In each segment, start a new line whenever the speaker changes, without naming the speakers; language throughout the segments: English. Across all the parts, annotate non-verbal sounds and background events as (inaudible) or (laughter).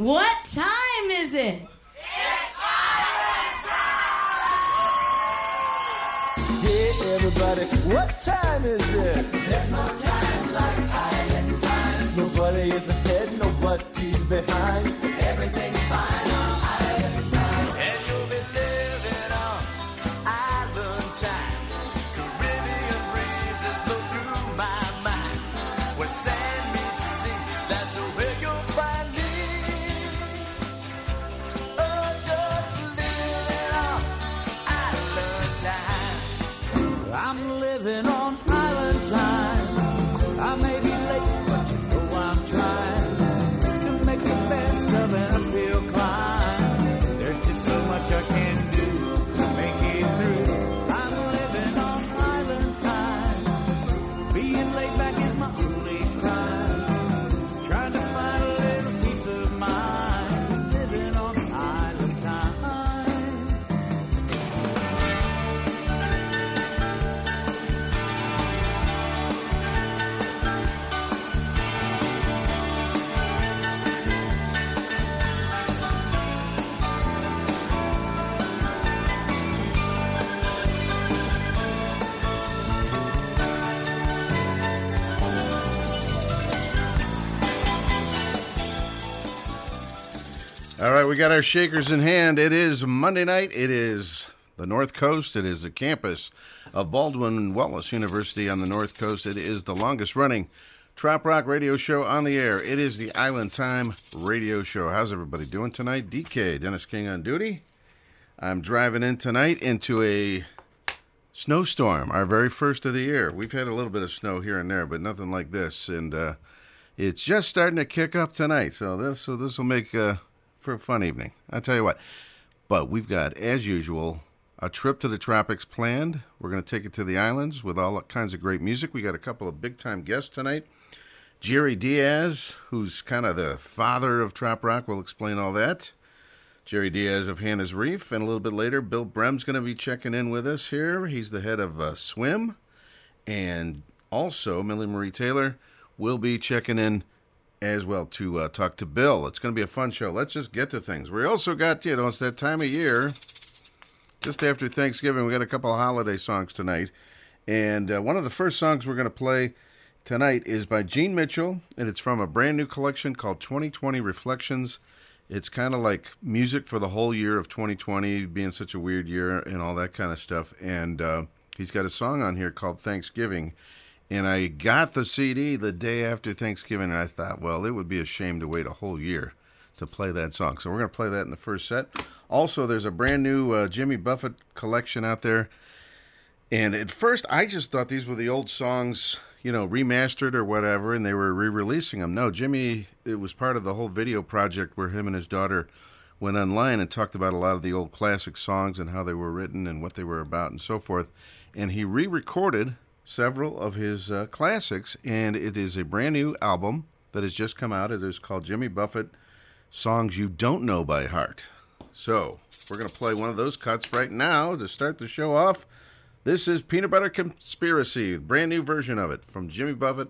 What time is it? It's pirate time!
Hey everybody, what time is it? There's no time like island time. Nobody is ahead, nobody's behind. Everything's fine on island time.
And you'll be living on island time. Caribbean through my mind.
Right, we got our shakers in hand. It is Monday night. It is the North Coast. It is the campus of Baldwin Wallace University on the North Coast. It is the longest running Trop Rock radio show on the air. It is the Island Time radio show. How's everybody doing tonight? DK, Dennis King on duty. I'm driving in tonight into a snowstorm, our very first of the year. We've had a little bit of snow here and there, but nothing like this. And uh, it's just starting to kick up tonight. So this so this will make uh, for a fun evening. I tell you what. But we've got, as usual, a trip to the tropics planned. We're going to take it to the islands with all kinds of great music. We got a couple of big time guests tonight. Jerry Diaz, who's kind of the father of trop rock, will explain all that. Jerry Diaz of Hannah's Reef, and a little bit later, Bill Brem's going to be checking in with us here. He's the head of uh, Swim, and also Millie Marie Taylor will be checking in as well to uh, talk to Bill. It's going to be a fun show. Let's just get to things. We also got, you know, it's that time of year, just after Thanksgiving. We got a couple of holiday songs tonight, and uh, one of the first songs we're going to play tonight is by Gene Mitchell, and it's from a brand new collection called 2020 Reflections. It's kind of like music for the whole year of 2020 being such a weird year and all that kind of stuff. And uh, he's got a song on here called Thanksgiving. And I got the CD the day after Thanksgiving, and I thought, well, it would be a shame to wait a whole year to play that song. So we're going to play that in the first set. Also, there's a brand new uh, Jimmy Buffett collection out there. And at first, I just thought these were the old songs, you know, remastered or whatever, and they were re releasing them. No, Jimmy, it was part of the whole video project where him and his daughter went online and talked about a lot of the old classic songs and how they were written and what they were about and so forth. And he re recorded several of his uh, classics, and it is a brand new album that has just come out. It is called Jimmy Buffett Songs You Don't Know by Heart. So, we're going to play one of those cuts right now to start the show off. This is Peanut Butter Conspiracy, brand new version of it from Jimmy Buffett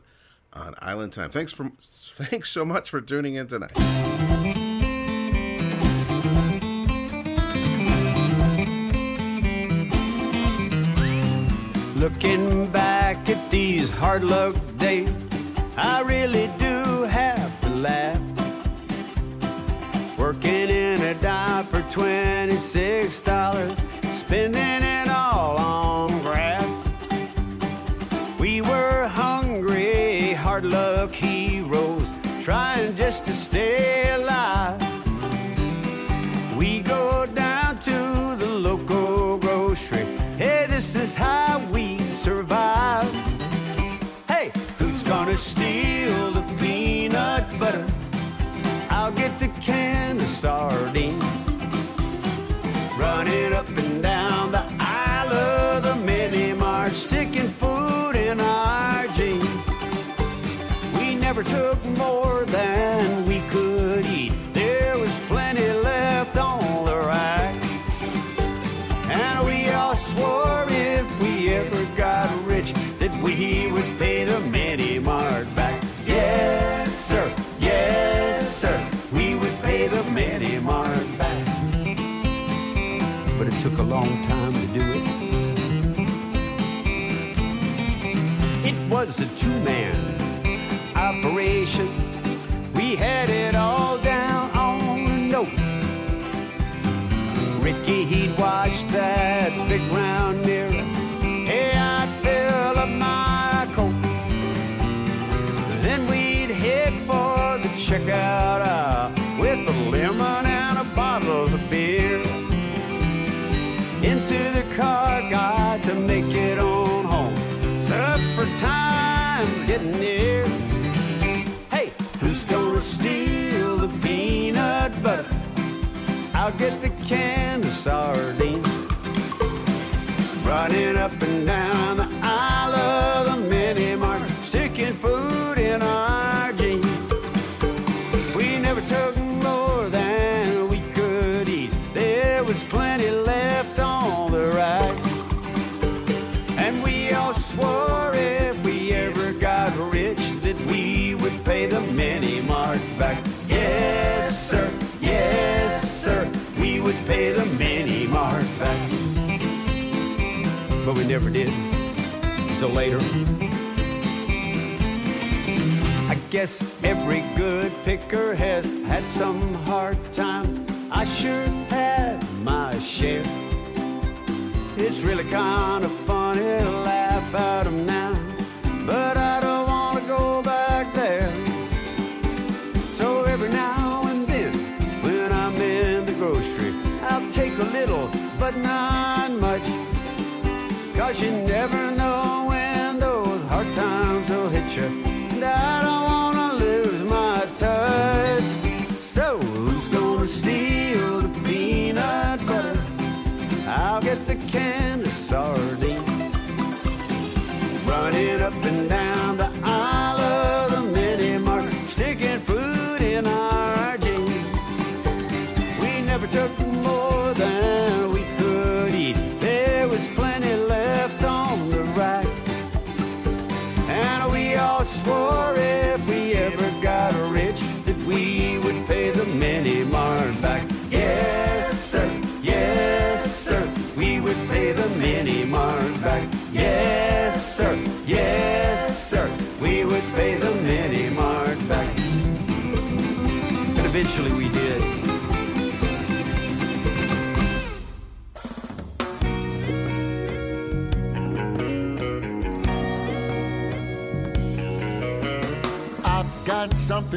on Island Time. Thanks for thanks so much for tuning in tonight.
Looking back at these hard luck days, I really do have to laugh. Working in a dive for $26, spending it all on grass. We were hungry, hard luck heroes, trying just to stay alive. We go down to the local steal the peanut butter. I'll get the can of sardine. Running up and down the aisle of the mini mart, sticking food in our jeans. We never took more than we could eat. There was plenty left on the rack, and we all swore. Took a long time to do it. It was a two man operation. We had it all down on the note. Ricky, he'd watch that big round mirror. Get the can of sardines. Running up and down But we never did. Till later. I guess every good picker has had some hard time. I sure had my share. It's really kind of funny to laugh at 'em now, but I don't want to go back there. So every now and then, when I'm in the grocery, I'll take a little, but not. Cause you never know when those hard times will hit you. And I don't wanna lose my touch. So who's gonna steal the peanut butter? I'll get the can of sardines. Running up and down the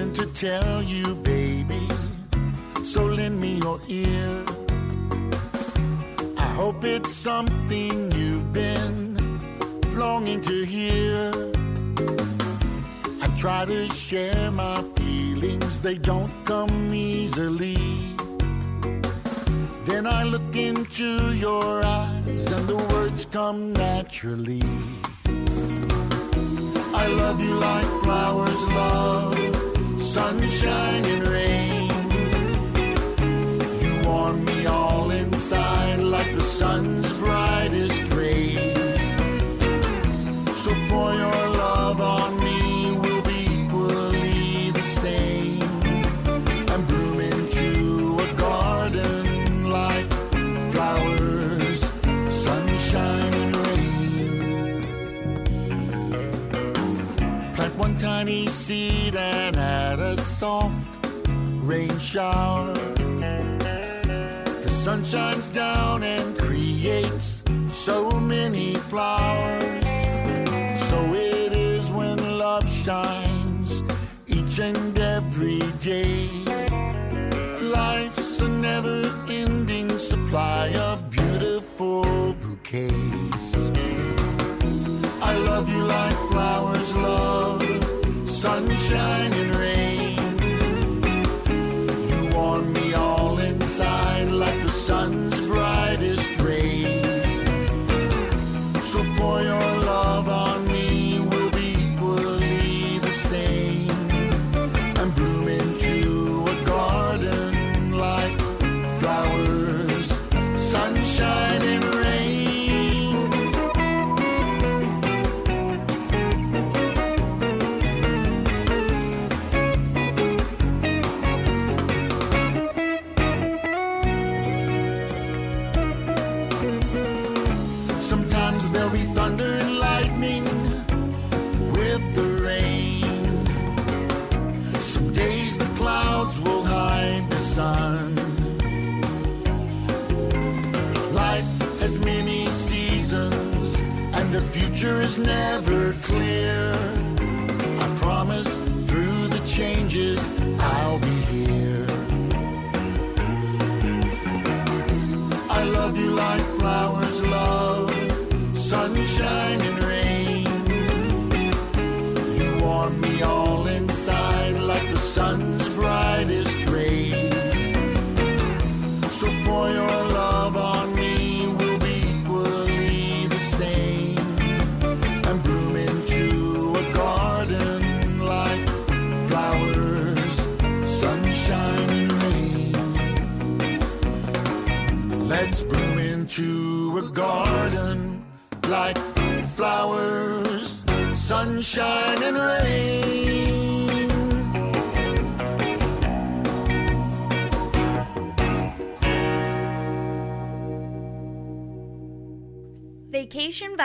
something to tell you, baby. So lend me your ear. I hope it's something you've been longing to hear. I try to share my feelings, they don't come easily. Then I look into your eyes, and the words come naturally. I love you like flowers love sunshine and rain. You warm me all inside like the sun's brightest rays. So pour your Tiny seed and add a soft rain shower. The sun shines down and creates so many flowers. So it is when love shines each and every day. Life's a never ending supply of beautiful bouquets. I love you like sunshine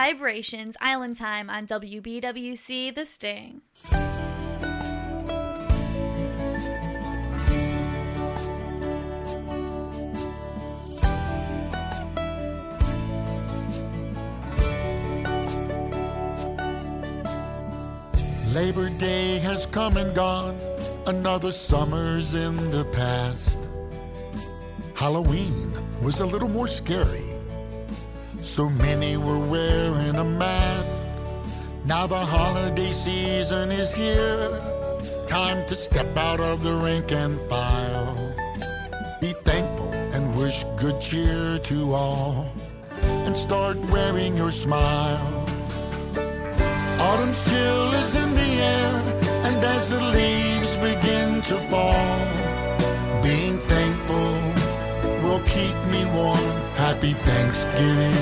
Vibrations Island Time on WBWC The Sting.
Labor Day has come and gone, another summer's in the past. Halloween was a little more scary. So many were wearing a mask. Now the holiday season is here. Time to step out of the rank and file. Be thankful and wish good cheer to all. And start wearing your smile. Autumn's chill is in the air, and as the leaves begin to fall, being thankful will keep me warm. Happy Thanksgiving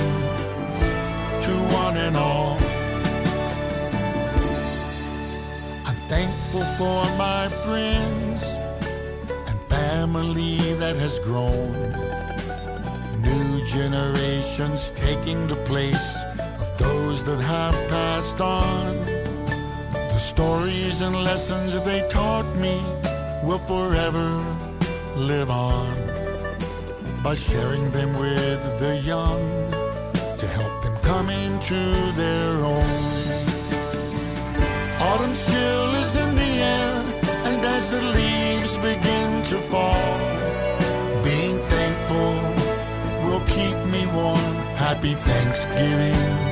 to one and all. I'm thankful for my friends and family that has grown. New generations taking the place of those that have passed on. The stories and lessons they taught me will forever live on by sharing them with the young to help them come into their own. Autumn's chill is in the air, and as the leaves begin to fall, being thankful will keep me warm. Happy Thanksgiving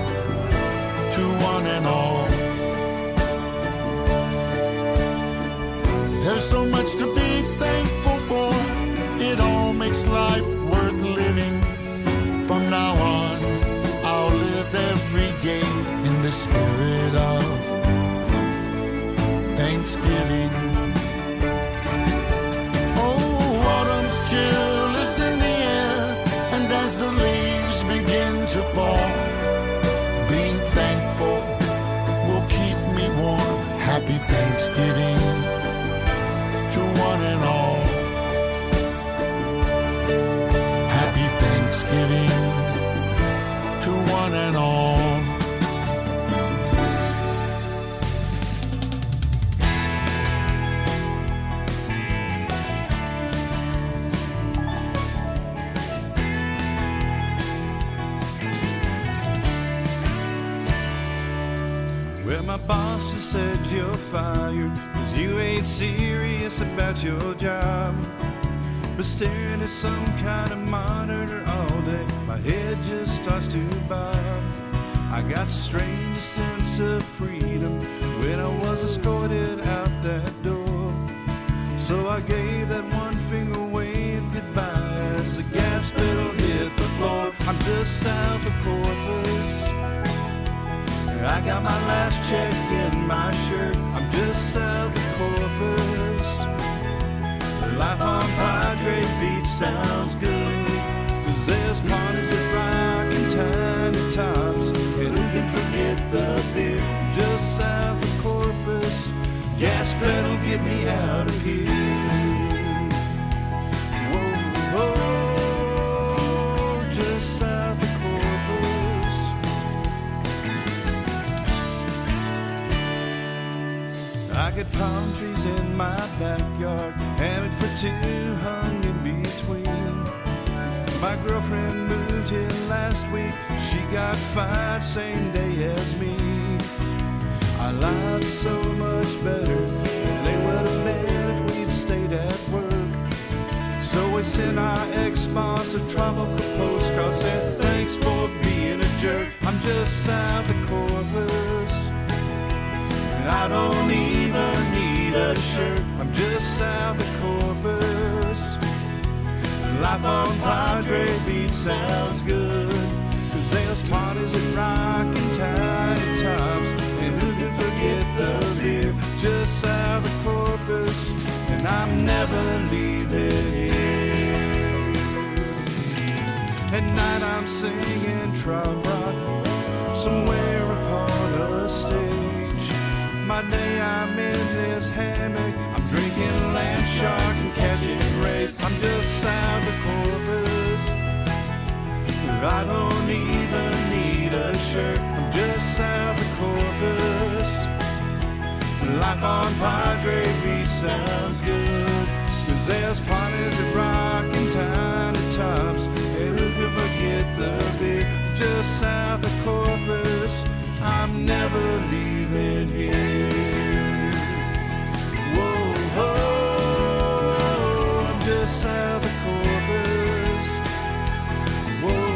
fired Cause you ain't serious about your job. But staring at some kind of monitor all day. My head just starts to bob. I got strange sense of freedom When I was escorted out that door. So I gave that one finger wave goodbye As the gas pedal hit the floor. I'm just south of Corpus. I got my last check in my shirt. South of Corpus. Life on Padre Beach sounds good. Cause there's parties at rock and tiny tops. And who can forget the beer? Just south of Corpus. Gas pedal, get me out of here. Got palm trees in my backyard, hammock for two hung in between. My girlfriend moved here last week. She got fired same day as me. Our lives so much better than they would have been if we'd stayed at work. So we sent our ex-boss a tropical postcard saying thanks for being a jerk. I'm just south of Corpus, I don't even need a shirt. I'm just south of Corpus. Life on Padre Beach sounds good. Cause there's parties at rockin' tiny tops. And who can forget the beer just south of Corpus? And I'm never leaving here. At night I'm singing trop rock somewhere upon a stage. My day I'm in this hammock. I'm drinking land shark and catching rays. I'm just south of Corpus. I don't even need a shirt. I'm just south of Corpus. Life on Padre Beach sounds good. Cause there's parties at rockin' tiny tops. And who can forget the beer? Just south of Corpus. I'm never leaving here. I'm just Corpus. Whoa,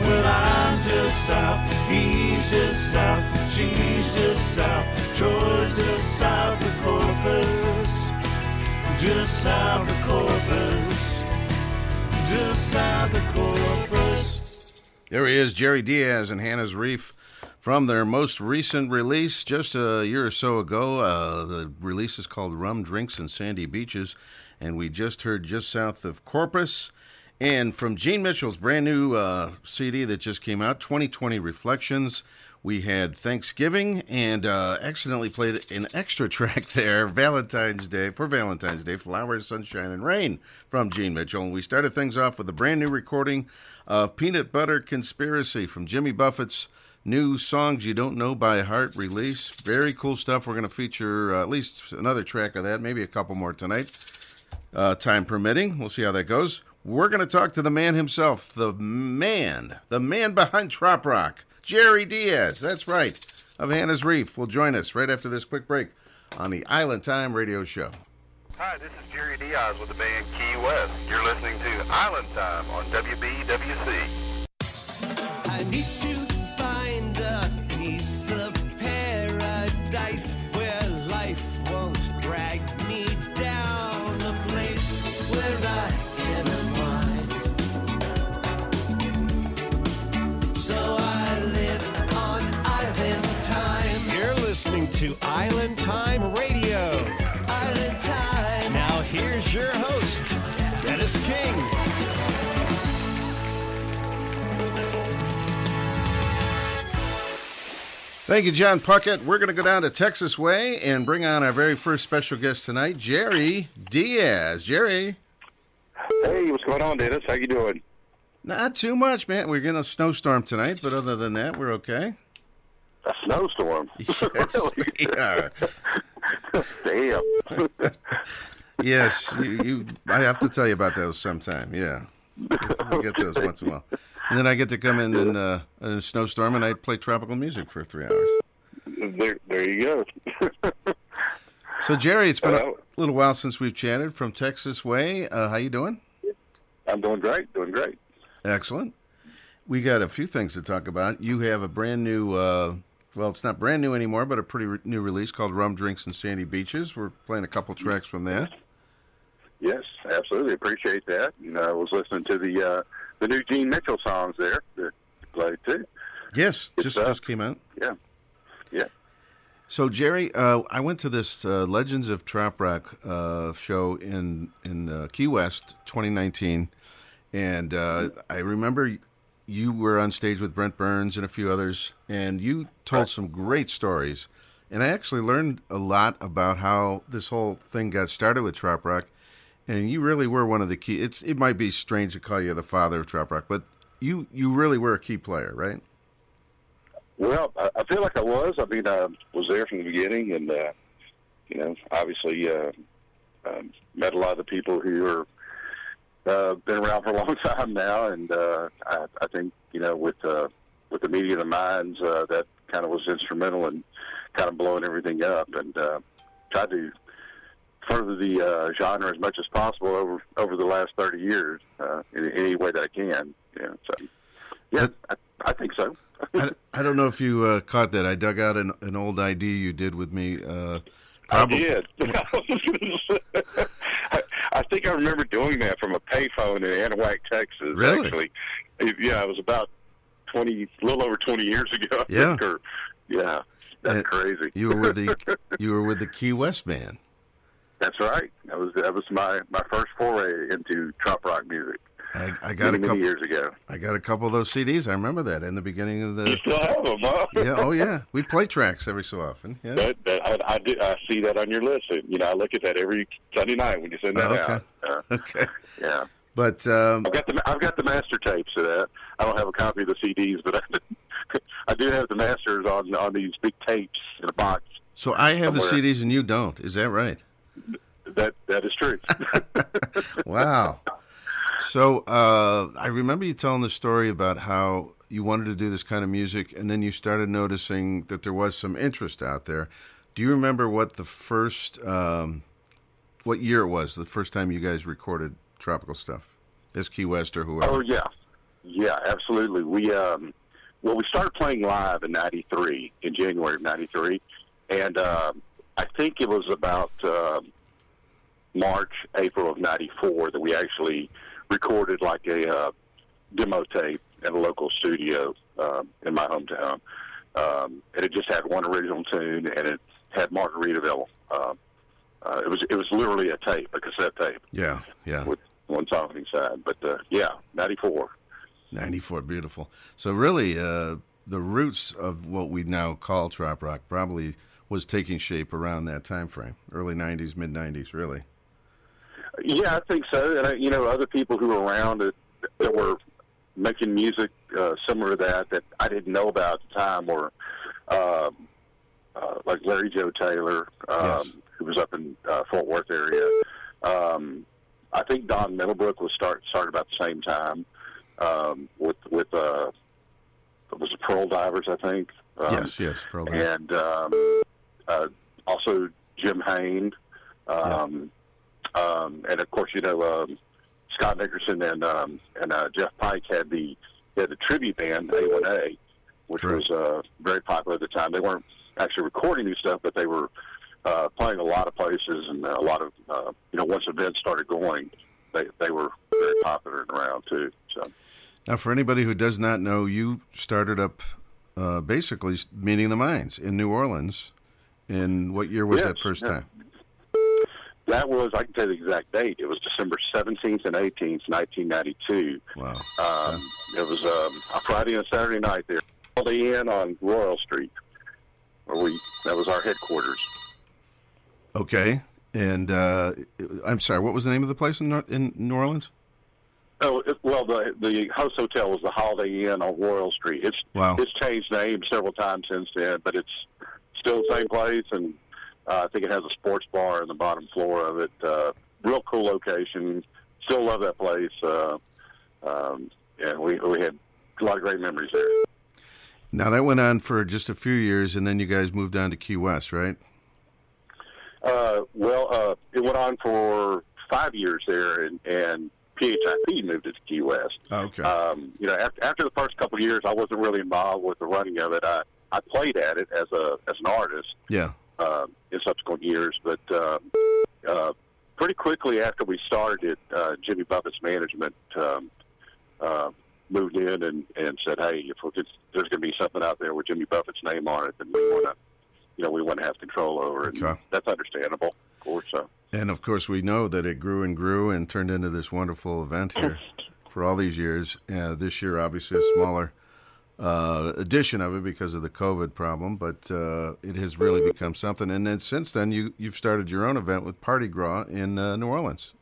well, I'm just south, he's just south, she's just south, south Corpus, just south Corpus, just south Corpus.
There he is, Jerry Diaz and Hannah's Reef from their most recent release just a year or so ago. Uh, the release is called Rum Drinks and Sandy Beaches, and we just heard just south of Corpus. And from Gene Mitchell's brand new uh, CD that just came out, 2020 Reflections, we had Thanksgiving and uh, accidentally played an extra (laughs) track there, Valentine's Day, for Valentine's Day, Flowers, Sunshine, and Rain from Gene Mitchell. And we started things off with a brand new recording of Peanut Butter Conspiracy from Jimmy Buffett's new Songs You Don't Know by Heart release. Very cool stuff. We're going to feature uh, at least another track of that, maybe a couple more tonight, uh, time permitting. We'll see how that goes. We're going to talk to the man himself, the man, the man behind Trop Rock, Jerry Diaz. That's right, of Hannah's Reef. Will join us right after this quick break on the Island Time Radio Show.
Hi, this is Jerry Diaz with the band Key West. You're listening to Island Time on WBWC.
To Island Time
Radio.
Island time.
Now here's your host, Dennis King.
Thank you, John Puckett. We're going to go down to Texas Way and bring on our very first special guest tonight, Jerry Diaz. Jerry.
Hey, what's going on, Dennis? How you doing?
Not too much, man. We're getting a snowstorm tonight, but other than that, we're okay.
A snowstorm. (laughs)
Yes, (laughs) are. (laughs)
Damn.
Yes, you, you. I have to tell you about those sometime. Yeah, I get those once in a while, and then I get to come in in, uh, in a snowstorm and I play tropical music for three hours.
there, there you go.
So, Jerry, it's been a little while since we've chatted from Texas Way. Uh, how you doing?
I'm doing great. Doing great.
Excellent. We got a few things to talk about. You have a brand new, uh, well, it's not brand new anymore, but a pretty re- new release called Rum Drinks and Sandy Beaches. We're playing a couple tracks from that.
Yes, absolutely. Appreciate that. You know, I was listening to the uh, the new Gene Mitchell songs there that played too.
Yes, just
stuff.
just came out.
Yeah. Yeah.
So, Jerry, uh, I went to this uh, Legends of Trop Rock uh, show in in uh, Key West 2019, and uh, I remember you were on stage with Brent Burns and a few others, and you told some great stories. And I actually learned a lot about how this whole thing got started with Trop Rock. And you really were one of the key. It's it might be strange to call you the father of Trop Rock, but you you really were a key player, right?
Well, I, I feel like I was. I mean, I was there from the beginning, and uh, you know, obviously uh, um, met a lot of the people who are uh, been around for a (laughs) long time now, and uh, I, I think you know with uh, with the Meeting of the Minds uh, that kind of was instrumental in kind of blowing everything up, and uh, tried to further the uh, genre as much as possible over over the last thirty years uh, in any way that I can. Yeah, so yeah, I, I think so.
I, I don't know if you uh, caught that. I dug out an, an old ID you did with me. Uh,
I
probably-
did. (laughs) I, I- I think I remember doing that from a payphone in Anahuac, Texas.
Really?
Actually, yeah, it was about twenty, a little over twenty years ago. I (laughs)
Yeah.
think, or, yeah, that's
Uh,
crazy.
You were with the (laughs) you were with the Key West band.
That's right. That was that was my my first foray into trop rock music.
I, I got
many,
a couple.
years ago.
I got a couple of those CDs. I remember that in the beginning of the.
You still have them, huh?
Yeah. Oh yeah. We play tracks every so often. Yeah.
That, that, I, I, do, I see that on your list. And, you know, I look at that every Sunday night when you send that
Oh, okay.
out. Uh,
Okay.
yeah.
But um,
I've got the I've got the master tapes of that. I don't have a copy of the CDs, but I, (laughs) I do have the masters on on these big tapes in a box.
so I have the. CDs and you don't. Is that right?
That that is true. (laughs) (laughs)
Wow. So uh, I remember you telling the story about how you wanted to do this kind of music, and then you started noticing that there was some interest out there. Do you remember what the first, um, what year it was? The first time you guys recorded tropical stuff, as Key West or whoever?
oh yeah, yeah, absolutely. We um, well, we started playing live in '93 in January of '93, and um, I think it was about um March, April of '94 that we actually recorded like a uh, demo tape at a local studio um, in my hometown, um, and it just had one original tune, and it had Margaritaville. Uh, uh, it was it was literally a tape, a cassette tape
Yeah, yeah.
with one song inside. But uh, yeah, '94.
94, beautiful. So really, uh, the roots of what we now call trop rock probably was taking shape around that time frame, early 90s, mid 90s, really.
Yeah, I think so. And I, you know, other people who were around that, that were making music uh, similar to that that I didn't know about at the time were um, uh, like Larry Joe Taylor, um,
Yes.
who was up in uh, Fort Worth area. Um, I think Don Middlebrook was start started about the same time um, with with uh, it was the Pearl Divers, I think. Um,
yes, yes. Pearl Jam.
and um, uh, also Jim Hain, um, um, and of course you know um, Scott Nickerson and um, and uh, Jeff Pike had the had the tribute band A1A, which was uh, very popular at the time. They weren't actually recording new stuff, but they were uh, playing a lot of places and a lot of uh, you know once events started going, they they were very popular and around too. So.
Now, for anybody who does not know, you started up uh, basically meeting the minds in New Orleans. In what year was
Yes,
that first
yeah.
time?
That was, I can tell you the exact date. It was December 17th and 18th, 1992.
Wow.
Um, it was um, a Friday and Saturday night there. Holiday Inn on Royal Street, where we, that was our headquarters.
Okay. And uh, I'm sorry, what was the name of the place in, in New Orleans?
Oh, it, well, the the host hotel was the Holiday Inn on Royal Street. It's
Wow.
it's changed names several times since then, but it's still the same place, and uh, I think it has a sports bar in the bottom floor of it. Uh, real cool location. Still love that place. Uh, um, yeah, we we had a lot of great memories there.
Now, that went on for just a few years, and then you guys moved on to Key West, right?
Uh, well, uh, it went on for five years there, and, and PHIP moved it to Key West.
Okay.
Um, you know, after, after the first couple of years, I wasn't really involved with the running of it. I, I played at it as a as an artist
yeah.
Uh, in subsequent years, but uh, uh, pretty quickly after we started it, uh, Jimmy Buffett's management um, uh, moved in and, and said, "Hey, if we could, there's going to be something out there with Jimmy Buffett's name on it, then we want to, you know, we want to have control over it."
Okay.
that's understandable, of course. So.
And of course, we know that it grew and grew and turned into this wonderful event here for all these years. Uh, this year, obviously, a smaller uh, edition of it because of the COVID problem, but uh, it has really become something. And then since then, you you've started your own event with Party Gras in uh, New Orleans.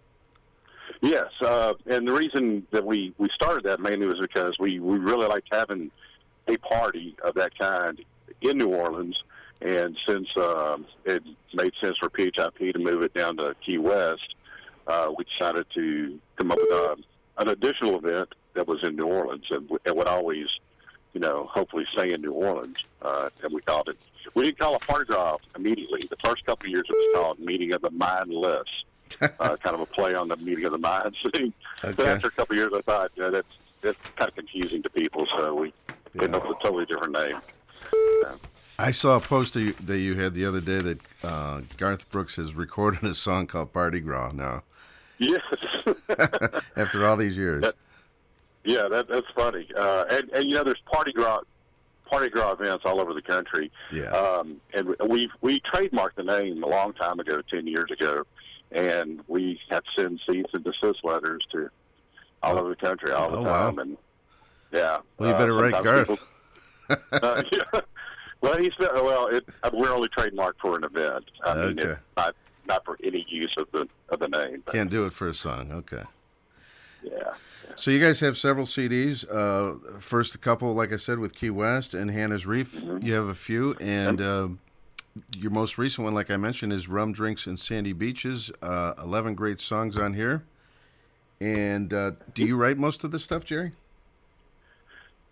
Yes, uh, and the reason that we, we started that mainly was because we, we really liked having a party of that kind in New Orleans, and since um, it made sense for PHIP to move it down to Key West, uh, we decided to come up with uh, an additional event that was in New Orleans and, and would always, you know, hopefully stay in New Orleans. Uh, and we called it. We didn't call it Party Gras immediately. The first couple of years it was called Meeting of the Mindless, (laughs) uh, kind of a play on the Meeting of the Minds (laughs) thing. But
Okay.
after a couple of years, I thought, you know, that's that's kind of confusing to people, so we came up with a totally different name.
I saw a poster you- that you had the other day that uh, Garth Brooks has recorded a song called Party Gras now,
Yes. (laughs)
after all these years.
Yeah, that, that's funny. Uh, and, and you know, there's party gras, party gras events all over the country.
Yeah.
Um, and we we trademarked the name a long time ago, ten years ago, and we have to send cease and desist letters to all over the country all the
Oh, wow.
time. And yeah,
Well, you
uh,
better write Garth.
people- (laughs) uh, (laughs) yeah. Well, he's well. It, uh, we're only trademarked for an event. I mean,
Okay.
it's not not for any use of the of the name. But,
Can't do it for a song. Okay.
Yeah.
So you guys have several CDs. Uh, first, a couple, like I said, with Key West and Hannah's Reef.
Mm-hmm.
You have a few, and uh, your most recent one, like I mentioned, is Rum Drinks and Sandy Beaches. Uh, Eleven great songs on here. And uh, do you write most of this stuff, Jerry?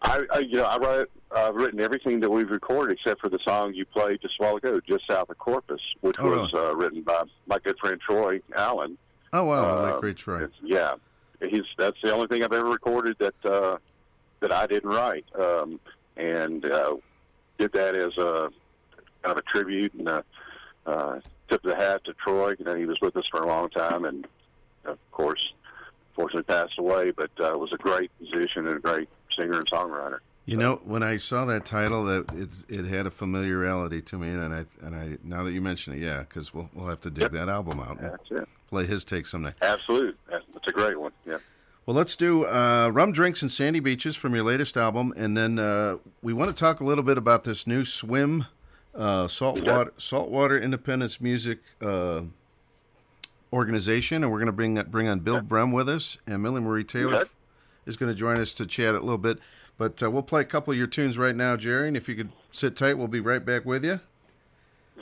I, I you know I wrote I've written everything that we've recorded except for the song you played just a while ago, just south of Corpus, which
Oh,
was uh, written by my good friend Troy Allen.
Oh wow,
Uh,
like Great Troy.
Yeah, he's that's the only thing I've ever recorded that uh, that I didn't write, um, and uh, did that as a kind of a tribute and a uh, tip of the hat to Troy. You know, he was with us for a long time, and of course, fortunately passed away. But uh, was a great musician and a great singer and songwriter.
You know, when I saw that title, that it it had a familiarity to me, and I and I now that you mention it, yeah, because we'll we'll have to dig that album out and
That's it.
play his take someday.
Absolute. That's that's a great one. Yeah.
Well, let's do uh, Rum Drinks and Sandy Beaches from your latest album, and then uh, we want to talk a little bit about this new Swim uh, saltwater saltwater independence music uh, organization, and we're going to bring bring on Bill Brem with us, and Millie Marie Taylor is going to join us to chat a little bit. But uh, we'll play a couple of your tunes right now, Jerry, and if you could sit tight, we'll be right back with you.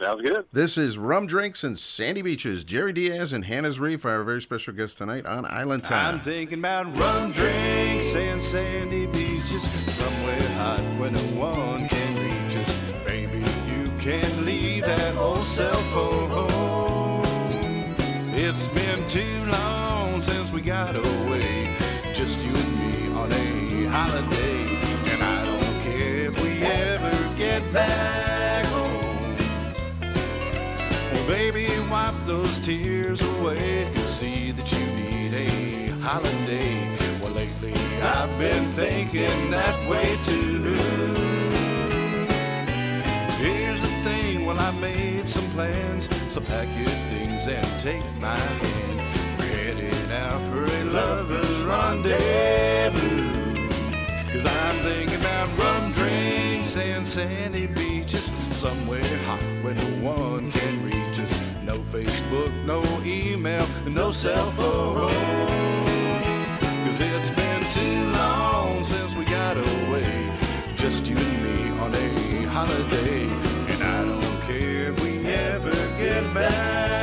Sounds good.
This is Rum Drinks and Sandy Beaches. Jerry Diaz and Hannah's Reef are our very special guests tonight on Island Time.
I'm thinking about rum drinks and sandy beaches, somewhere hot where no one can reach us. Baby, you can leave that old cell phone home. It's been too long since we got away, just you and me on a holiday. Back home. Well, baby, wipe those tears away. Can see that you need a holiday. Well, lately I've been thinking that way too. Here's the thing, well, I made some plans. So pack your things and take my hand. We're headed out for a lover's rendezvous. Cause I'm thinking about drinks and sandy beaches. Somewhere hot where no one can reach us. No Facebook, no email, no cell phone. Cause it's been too long since we got away. Just you and me on a holiday. And I don't care if we ever get back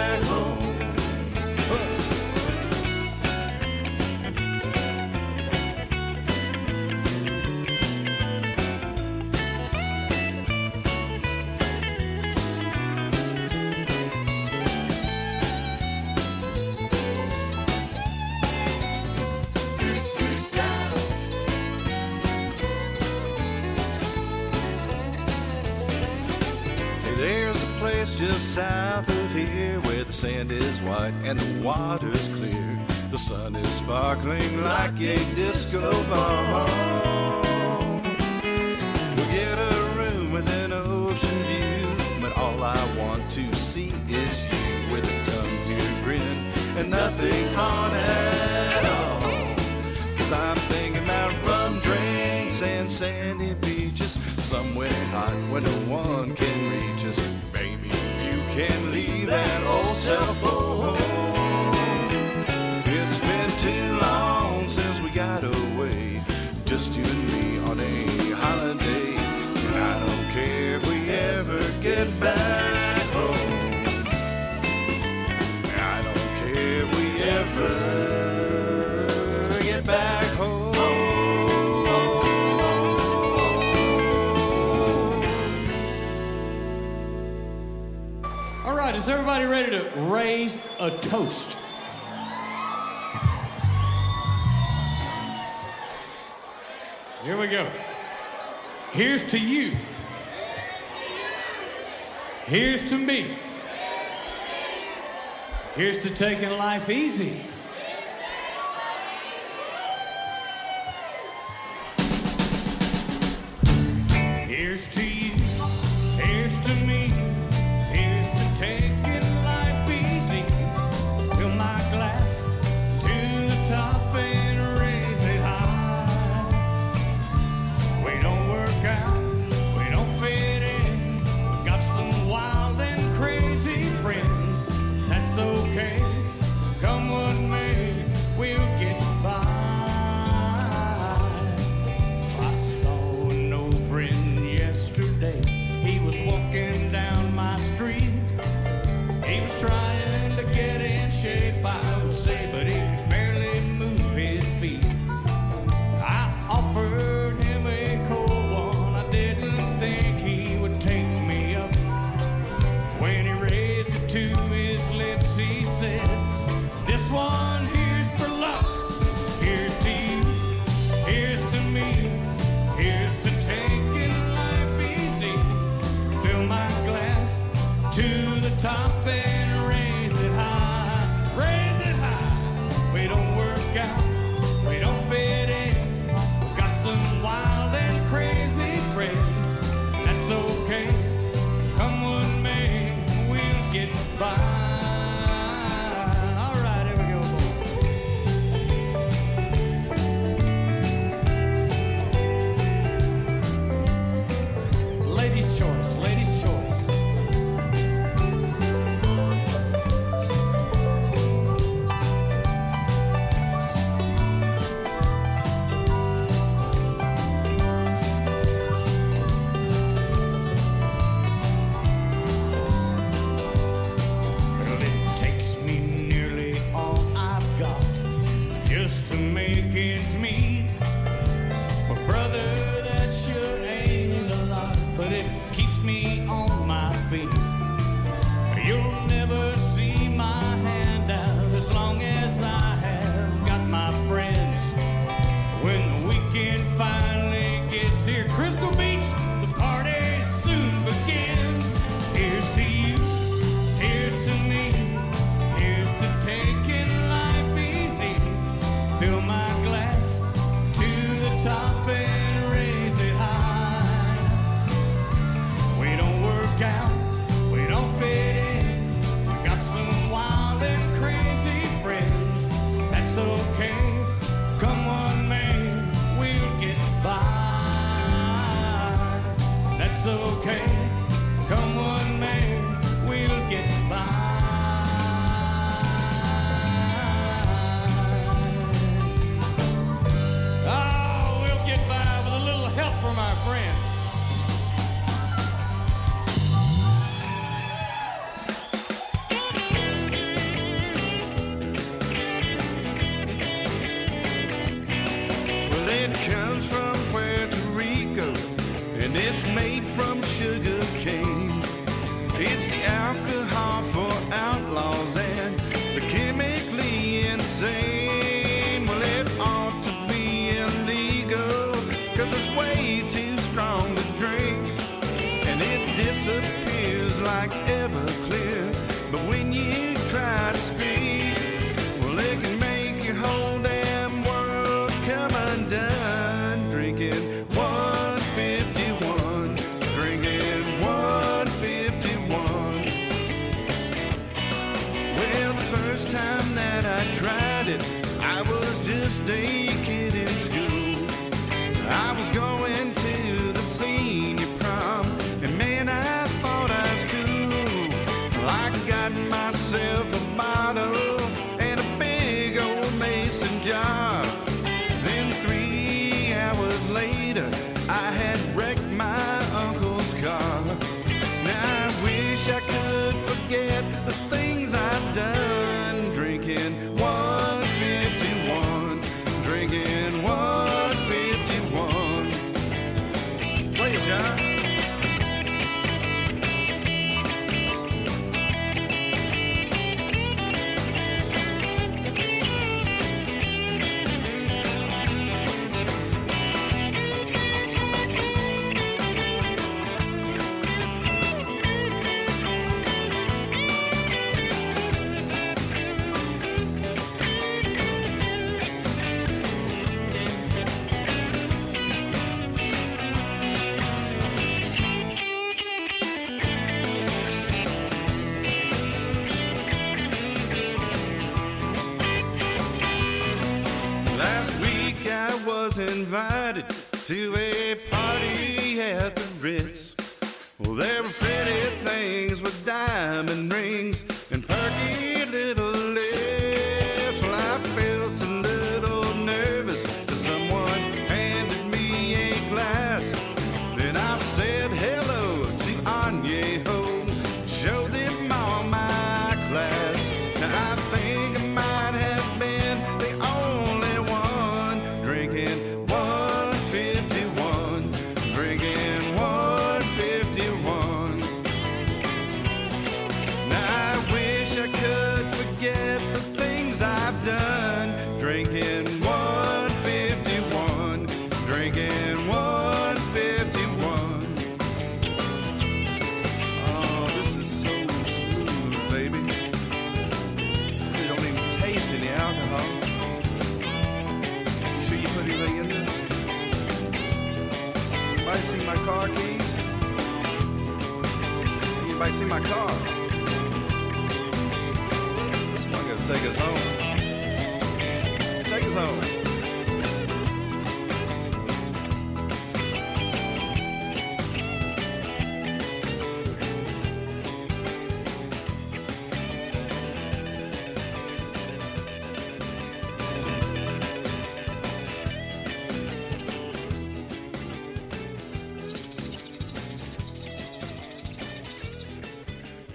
south of here where the sand is white and the water's clear. The sun is sparkling like a disco ball. We'll get a room with an ocean view, but all I want to see is you with a come here grin and nothing on at all. Cause I'm thinking about rum drinks and sandy beaches, somewhere hot where no one can reach us. Can leave that old cell phone. It's been too long since we got away, just you and me on a holiday. And I don't care if we ever get back
everybody ready to raise a toast? Here we go. Here's to you. Here's to me. Here's to taking life easy.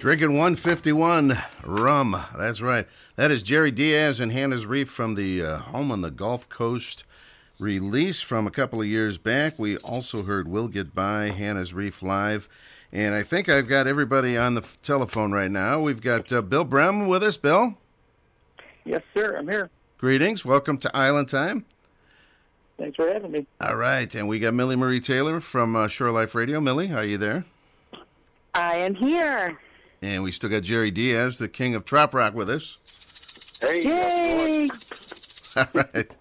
Drinking 151
rum. That's right. That is Jerry Diaz and Hannah's Reef from the uh, Home on the Gulf Coast release from a couple of years back. We also heard We'll Get By, Hannah's Reef live. And I think I've got everybody on the f- telephone right now. We've got uh, Bill Brem with us. Bill,
Yes, sir. I'm here.
greetings. Welcome to Island Time.
Thanks for having me.
All right. And we got Millie Marie Taylor from uh, Shore Life Radio. Millie, are you there?
I am here.
And we still got Jerry Diaz, the king of trop Rock, with us.
Yay! (laughs)
All right.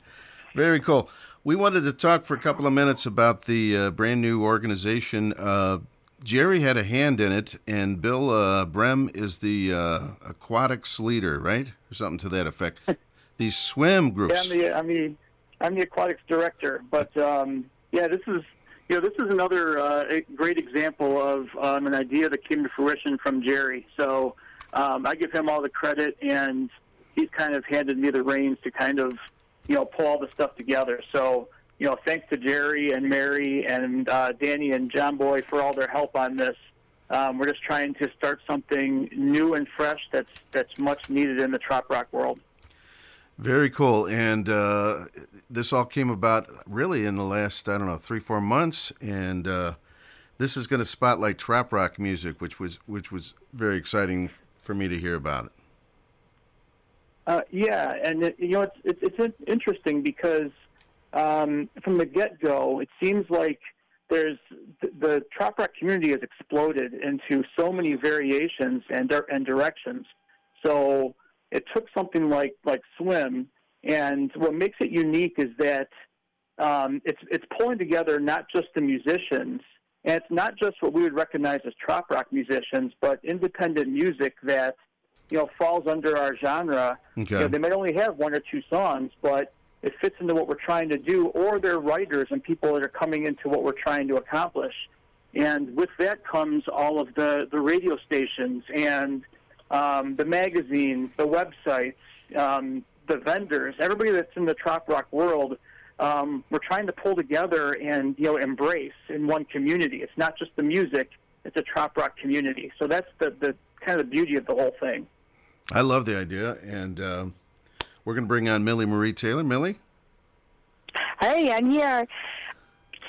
Very cool. We wanted to talk for a couple of minutes about the uh, brand new organization. Uh, Jerry had a hand in it, and Bill uh, Brem is the uh, aquatics leader, right? Or something to that effect. (laughs) These swim
Yeah,
groups.
I'm the I'm the I'm the aquatics director. But um, yeah, this is you know this is another uh, great example of um, an idea that came to fruition from Jerry. So um, I give him all the credit, and he's kind of handed me the reins to kind of you know pull all the stuff together. So you know thanks to Jerry and Mary and uh, Danny and John Boy for all their help on this. Um, we're just trying to start something new and fresh that's that's much needed in the trop rock world.
Very cool. And uh, this all came about really in the last, I don't know, three, four months. And uh, this is going to spotlight trop rock music, which was which was very exciting for me to hear about it.
Uh, yeah, and it, you know it's it's, it's interesting because um, from the get go, it seems like there's the, the trop rock community has exploded into so many variations and and directions. So it took something like like swim, and what makes it unique is that um, it's it's pulling together not just the musicians, and it's not just what we would recognize as trop rock musicians, but independent music that you know falls under our genre.
Okay.
You know, they might only have one or two songs, but it fits into what we're trying to do, or they're writers and people that are coming into what we're trying to accomplish. And with that comes all of the, the radio stations and um, the magazines, the websites, um, the vendors, everybody that's in the trop rock world. Um, we're trying to pull together and you know embrace in one community. It's not just the music; it's a trop rock community. So that's the, the kind of the beauty of the whole thing.
I love the idea. And um, we're going to bring on Millie Marie Taylor. Millie?
Hey, I'm here.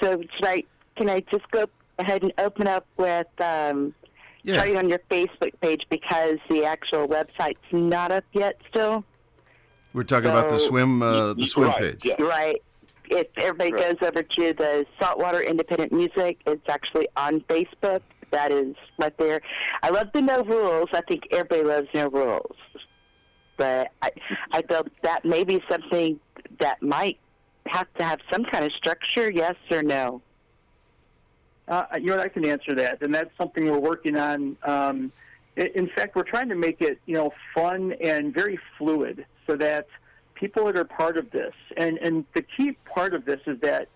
So should I? Can I just go ahead and open up with um,
Yeah.
starting on your Facebook page because the actual website's not up yet still.
We're talking about the swim uh, the swim page.
Right. If everybody goes over to the Saltwater Independent Music, it's actually on Facebook. That is right there. I love the no rules. I think everybody loves no rules. But I, I felt that may be something that might have to have some kind of structure, yes or no.
Uh, you know, I can answer that, and that's something we're working on. Um, in fact, we're trying to make it, you know, fun and very fluid, so that people that are part of this, and and the key part of this is that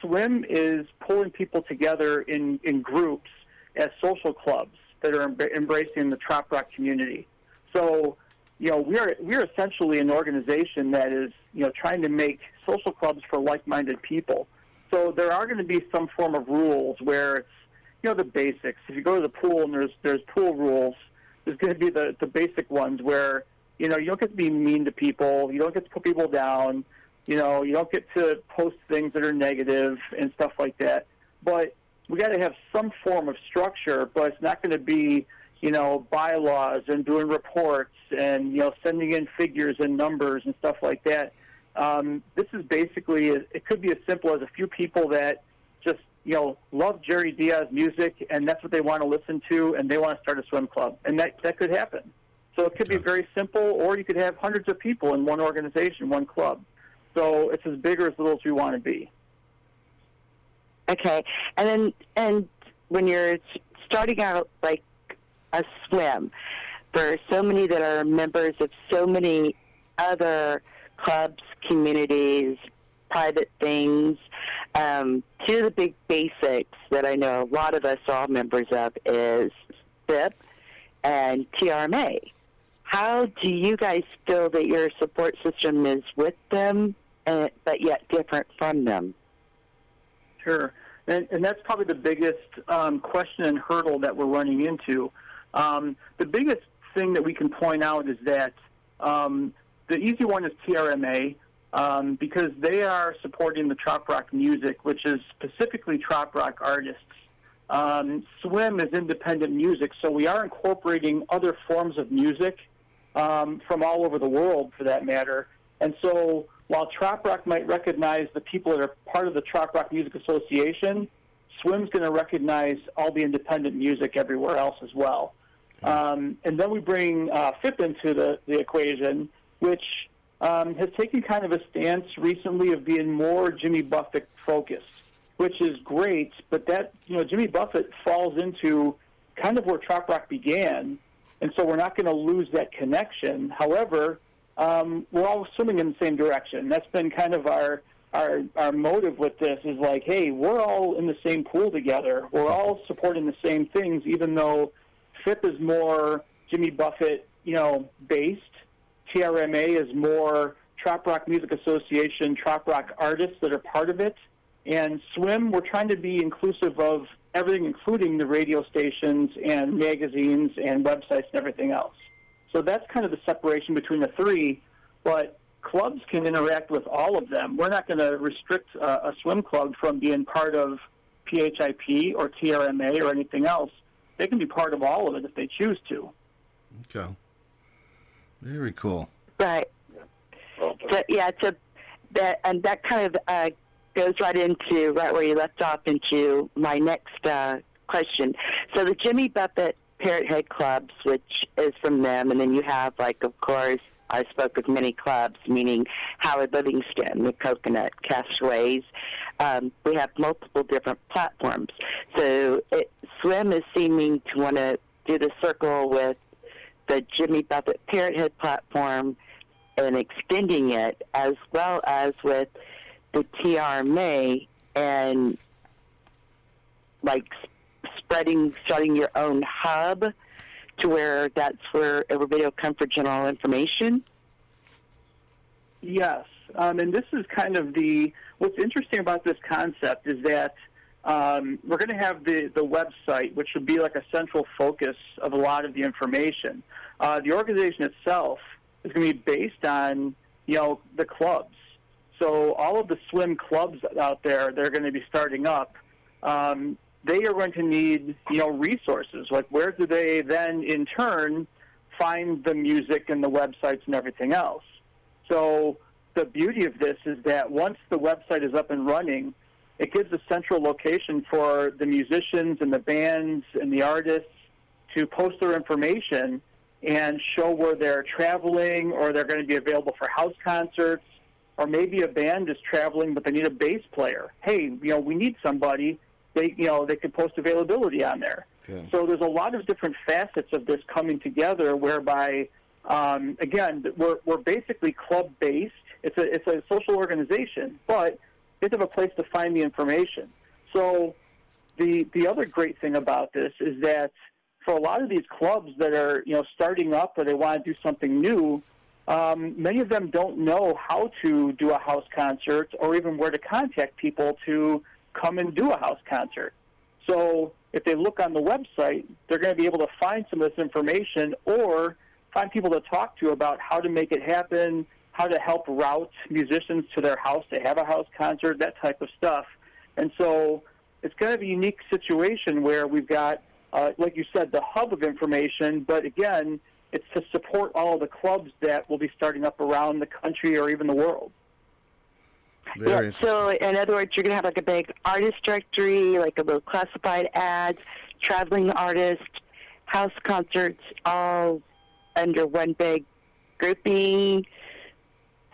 swim is pulling people together in in groups as social clubs that are em- embracing the trop rock community. So, you know, we are we are essentially an organization that is you know trying to make social clubs for like-minded people. So there are going to be some form of rules where it's you know the basics. If you go to the pool and there's there's pool rules, there's going to be the the basic ones where you know you don't get to be mean to people, you don't get to put people down, you know you don't get to post things that are negative and stuff like that. But we got to have some form of structure, but it's not going to be you know bylaws and doing reports and you know sending in figures and numbers and stuff like that. Um, this is basically it could be as simple as a few people that just you know love Jerry Diaz music and that's what they want to listen to and they want to start a swim club and that that could happen. So it could be very simple, or you could have hundreds of people in one organization, one club. So it's as big or as little as you want to be.
Okay, and then and when you're starting out like a swim, there are so many that are members of so many other clubs, communities, private things. Um, two of the big basics that I know a lot of us are all members of is PHIP and TRMA. How do you guys feel that your support system is with them, uh, but yet different from them?
Sure. And, and that's probably the biggest um, question and hurdle that we're running into. Um, the biggest thing that we can point out is that um, the easy one is TRMA um, because they are supporting the trop rock music, which is specifically trop rock artists. Um, Swim is independent music, so we are incorporating other forms of music um, from all over the world, for that matter. And so, while Trop Rock might recognize the people that are part of the Trop Rock Music Association, Swim's going to recognize all the independent music everywhere else as well. Um, and then we bring uh, PHIP into the, the equation, which um, has taken kind of a stance recently of being more Jimmy Buffett focused, which is great. But that you know Jimmy Buffett falls into kind of where Trop Rock began, and so we're not going to lose that connection. However, um, we're all swimming in the same direction. That's been kind of our our our motive with this is like, hey, we're all in the same pool together. We're all supporting the same things, even though PHIP is more Jimmy Buffett, you know, based. TRMA is more Trop Rock Music Association, Trop Rock artists that are part of it. And Swim, we're trying to be inclusive of everything, including the radio stations and magazines and websites and everything else. So that's kind of the separation between the three. But clubs can interact with all of them. We're not going to restrict uh, a swim club from being part of PHIP or TRMA or anything else. They can be part of all of it if they choose to.
Okay. Very cool.
Right. So, yeah, it's a that and that kind of uh, goes right into right where you left off into my next uh, question. So the Jimmy Buffett Parrot Head clubs, which is from them, and then you have like, of course, I spoke with many clubs, meaning Howard Livingston, the Coconut, Castaways. Um, we have multiple different platforms. So it, Swim is seeming to want to do the circle with the Jimmy Buffett Parrot Head platform and extending it, as well as with the TRMA and like spreading, starting your own hub to where that's where everybody will come for general information.
Yes, um, and this is kind of the what's interesting about this concept is that um, we're going to have the the website, which will be like a central focus of a lot of the information. Uh, the organization itself is going to be based on you know the clubs. So all of the swim clubs out there, they're going to be starting up. Um, they are going to need you know resources. Like where do they then in turn find the music and the websites and everything else? So the beauty of this is that once the website is up and running, it gives a central location for the musicians and the bands and the artists to post their information and show where they're traveling or they're going to be available for house concerts or maybe a band is traveling but they need a bass player. Hey, you know, we need somebody. They, you know, they could post availability on there. So there's a lot of different facets of this coming together whereby Um, again, we're we're basically club based. It's a it's a social organization, but it's have a place to find the information. So the the other great thing about this is that for a lot of these clubs that are you know starting up or they want to do something new, um, many of them don't know how to do a house concert or even where to contact people to come and do a house concert. So if they look on the website, they're going to be able to find some of this information or find people to talk to about how to make it happen, how to help route musicians to their house to have a house concert, that type of stuff. And so it's kind of a unique situation where we've got, uh, like you said, the hub of information, but again, it's to support all the clubs that will be starting up around the country or even the world.
Very
yeah, so in other words, you're going to have like a big artist directory, like a little classified ads, traveling artists, house concerts, all under one big grouping,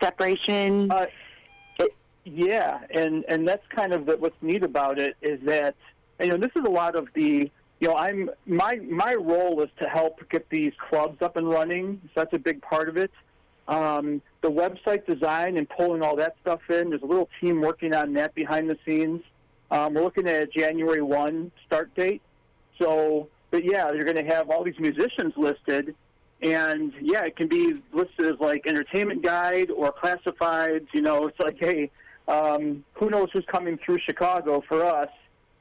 separation.
Uh, it, yeah, and and that's kind of the, what's neat about it is that you know this is a lot of the you know I'm my my role is to help get these clubs up and running. So that's a big part of it. Um, the website design and pulling all that stuff in. There's a little team working on that behind the scenes. Um, we're looking at a January 1 start date. So, but yeah, you're going to have all these musicians listed. And yeah, it can be listed as like entertainment guide or classifieds. You know, it's like, hey, um, who knows who's coming through Chicago for us?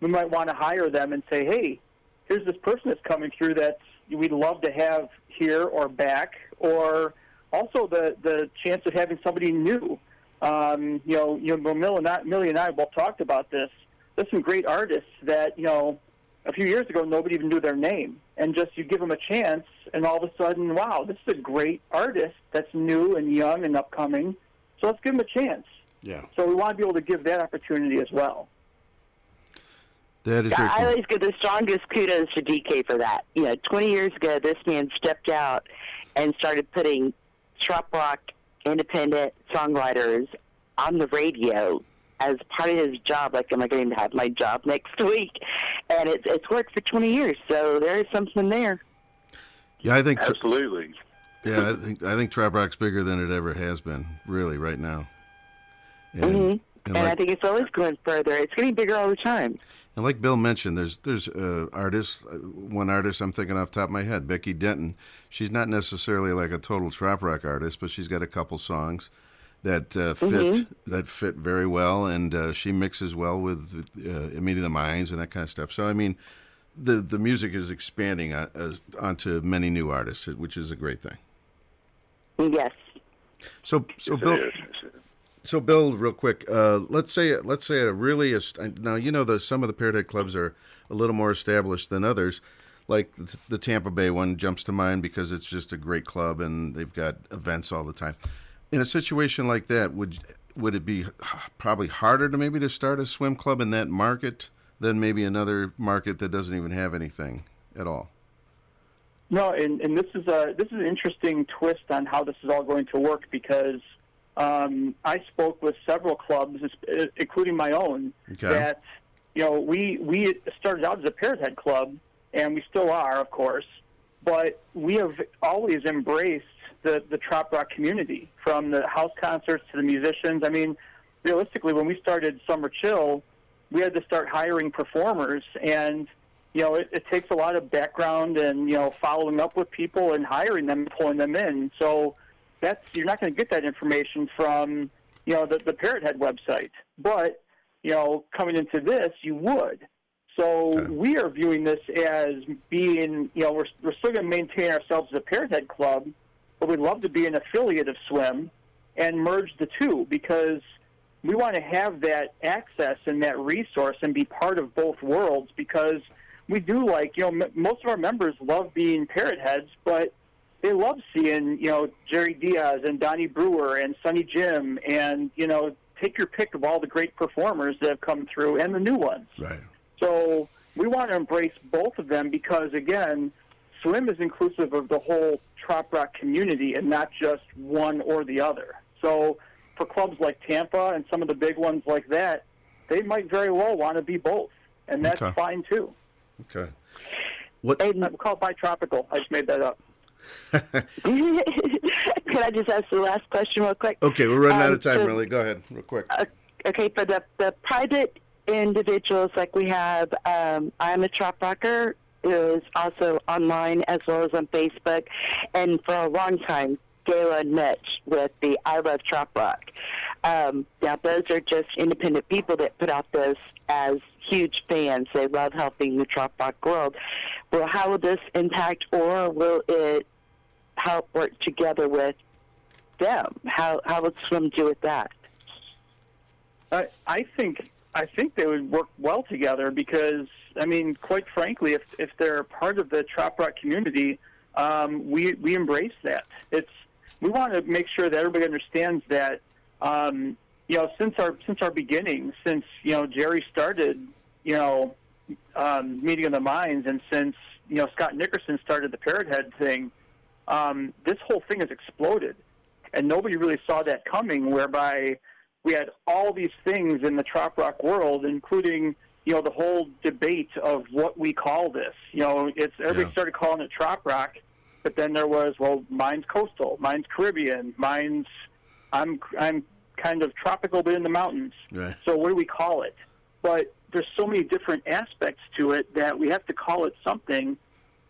We might want to hire them and say, hey, here's this person that's coming through that we'd love to have here or back. Or also the the chance of having somebody new. Um, you know, you know, Millie and I, Millie and I both talked about this. There's some great artists that you know a few years ago nobody even knew their name, and just you give them a chance, and all of a sudden, wow, this is a great artist that's new and young and upcoming. So let's give them a chance.
Yeah.
So we want to be able to give that opportunity as well.
That is very
I always give the strongest kudos to DK for that. You know, 20 years ago, this man stepped out and started putting trop rock independent songwriters on the radio as part of his job. Like, am I going to have my job (laughs) next week? And it's it's worked for 20 years, so there is something there.
Yeah, I think
absolutely.
Yeah, I think I think trop rock's bigger than it ever has been, really, right now. And,
hmm
and
And, I think it's always going further. It's getting bigger all the time.
and like Bill mentioned, there's there's uh, artists. uh, One artist I'm thinking off the top of my head, Becky Denton. She's not necessarily like a total trop rock artist, but she's got a couple songs that uh, fit
Mhm.
that fit very well, and uh, she mixes well with uh, Meeting the Minds and that kind of stuff. So I mean, the the music is expanding on, uh, onto many new artists, which is a great thing.
Yes.
So so
Yes,
Bill. So, Bill, real quick, uh, let's say let's say a really est- now you know the some of the Parrot Head clubs are a little more established than others. Like the, the Tampa Bay one jumps to mind because it's just a great club and they've got events all the time. In a situation like that, would would it be probably harder to maybe to start a swim club in that market than maybe another market that doesn't even have anything at all?
No, and, and this is a this is an interesting twist on how this is all going to work because um, I spoke with several clubs, including my own,
Okay.
that you know we we started out as a Parrot Head club, and we still are, of course, but we have always embraced the the trop rock community, from the house concerts to the musicians. I mean, realistically, when we started Summer Chill, we had to start hiring performers and you know, it, it takes a lot of background and you know following up with people and hiring them, and pulling them in. So that's you're not going to get that information from you know the, the Parrot Head website. But you know, coming into this, you would. So we are viewing this as being, you know, we're, we're still going to maintain ourselves as a Parrot Head club, but we'd love to be an affiliate of Swim and merge the two because we want to have that access and that resource and be part of both worlds because we do like, you know, m- most of our members love being parrot heads, but they love seeing, you know, Jerry Diaz and Donnie Brewer and Sonny Jim and, you know, take your pick of all the great performers that have come through and the new ones.
Right.
So we want to embrace both of them because, again, swim is inclusive of the whole trop rock community and not just one or the other. So for clubs like Tampa and some of the big ones like that, they might very well want to be both, and that's
Okay.
fine too.
Okay. What?
we call it bitropical. I just made that up. (laughs)
Could I just ask the last question real quick?
Okay, we're running out
Um,
of time,
so-
really. Go ahead, real quick.
Uh, okay, for the the private individuals, like we have, um, I'm a Trop Rocker is also online as well as on Facebook, and for a long time, Gayla Mitch with the I Love Trop Rock. Um, now, those are just independent people that put out those as huge fans. They love helping the Trop Rock world. Well, how will this impact, or will it help work together with them? How how will Swim do with that?
I I think I think they would work well together because I mean, quite frankly, if if they're part of the trop rock community, um, we we embrace that. It's we want to make sure that everybody understands that. Um, you know, since our since our beginning, since you know Jerry started, you know, um, meeting of the minds, and since you know Scott Nickerson started the Parrot Head thing, um, this whole thing has exploded, and nobody really saw that coming. Whereby we had all these things in the trop rock world, including you know the whole debate of what we call this. You know, it's everybody
Yeah.
started calling it trop rock, but then there was well, mine's coastal, mine's Caribbean, mine's I'm I'm kind of tropical but in the mountains.
Right.
So what do we call it? But there's so many different aspects to it that we have to call it something,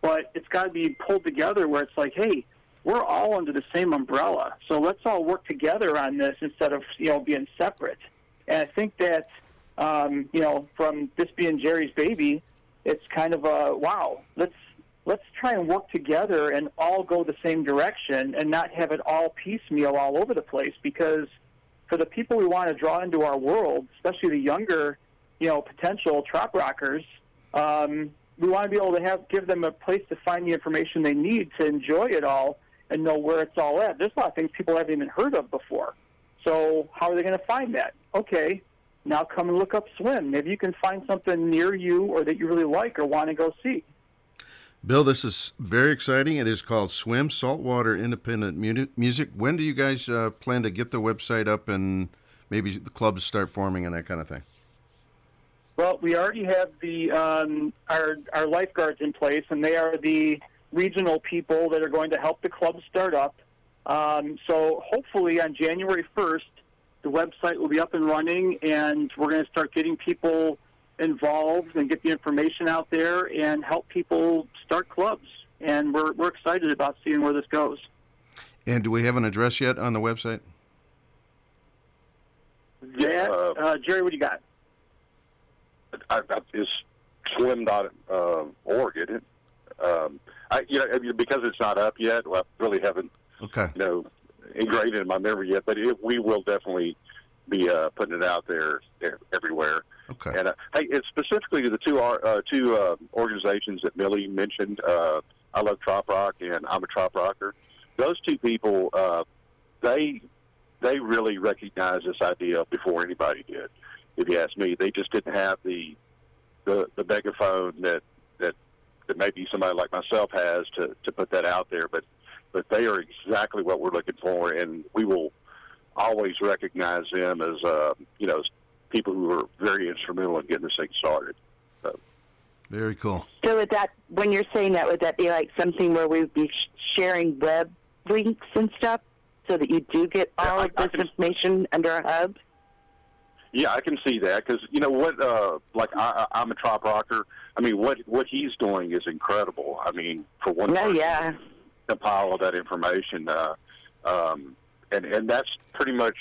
but it's got to be pulled together where it's like, hey, we're all under the same umbrella, so let's all work together on this instead of you know being separate. And I think that um, you know from this being Jerry's baby, it's kind of a wow. Let's let's try and work together and all go the same direction and not have it all piecemeal all over the place because for the people we want to draw into our world, especially the younger, you know, potential trop rockers, um, we want to be able to have give them a place to find the information they need to enjoy it all and know where it's all at. There's a lot of things people haven't even heard of before. So how are they going to find that? Okay, now come and look up swim. Maybe you can find something near you or that you really like or want to go see.
Bill, this is very exciting. It is called Swim Saltwater Independent Music. When do you guys uh, plan to get the website up and maybe the clubs start forming and that kind of thing?
Well, we already have the um, our our lifeguards in place, and they are the regional people that are going to help the club start up. Um, so hopefully on January first, the website will be up and running, and we're going to start getting people involved and get the information out there and help people start clubs. And we're we're excited about seeing where this goes.
And do we have an address yet on the website?
That, uh, Jerry, what do you got?
I, I, is swim.org, uh, org, isn't it? Um, I, you know, because it's not up yet, well, I really haven't,
Okay.
you know, ingrained in my memory yet. But it, we will definitely be uh, putting it out there everywhere.
Okay.
And uh, hey, it's specifically to the two uh, two uh, organizations that Millie mentioned. Uh, I love Trop Rock and I'm a Trop Rocker. Those two people, uh, they they really recognized this idea before anybody did. If you ask me, they just didn't have the the, the megaphone that that that maybe somebody like myself has to to put that out there. But but they are exactly what we're looking for, and we will always recognize them as uh, you know people who were very instrumental in getting this thing started. So,
Very cool.
So would that, when you're saying that, would that be like something where we would be sharing web links and stuff so that you do get all of this information under a hub?
Yeah, I can see that because you know what, uh, like I, I- I'm a trop rocker. I mean, what what he's doing is incredible. I mean, for one,
No,
person
yeah.
compile all that information, uh, um, and and that's pretty much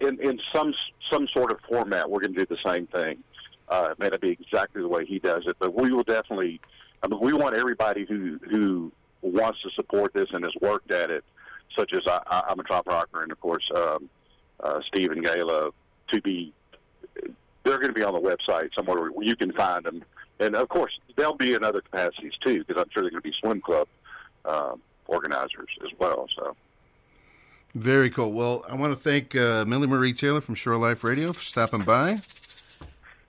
in in some some sort of format. We're going to do the same thing. Uh, it may not be exactly the way he does it, but we will definitely. I mean, we want everybody who who wants to support this and has worked at it, such as I, I- I'm a trop rocker, and of course um, uh, Steve and Gayla, to be. They're going to be on the website somewhere where you can find them, and of course they'll be in other capacities too, because I'm sure they're going to be swim club um, organizers as well. So.
Very cool. Well, I want to thank uh, Millie Marie Taylor from Shore Life Radio for stopping by.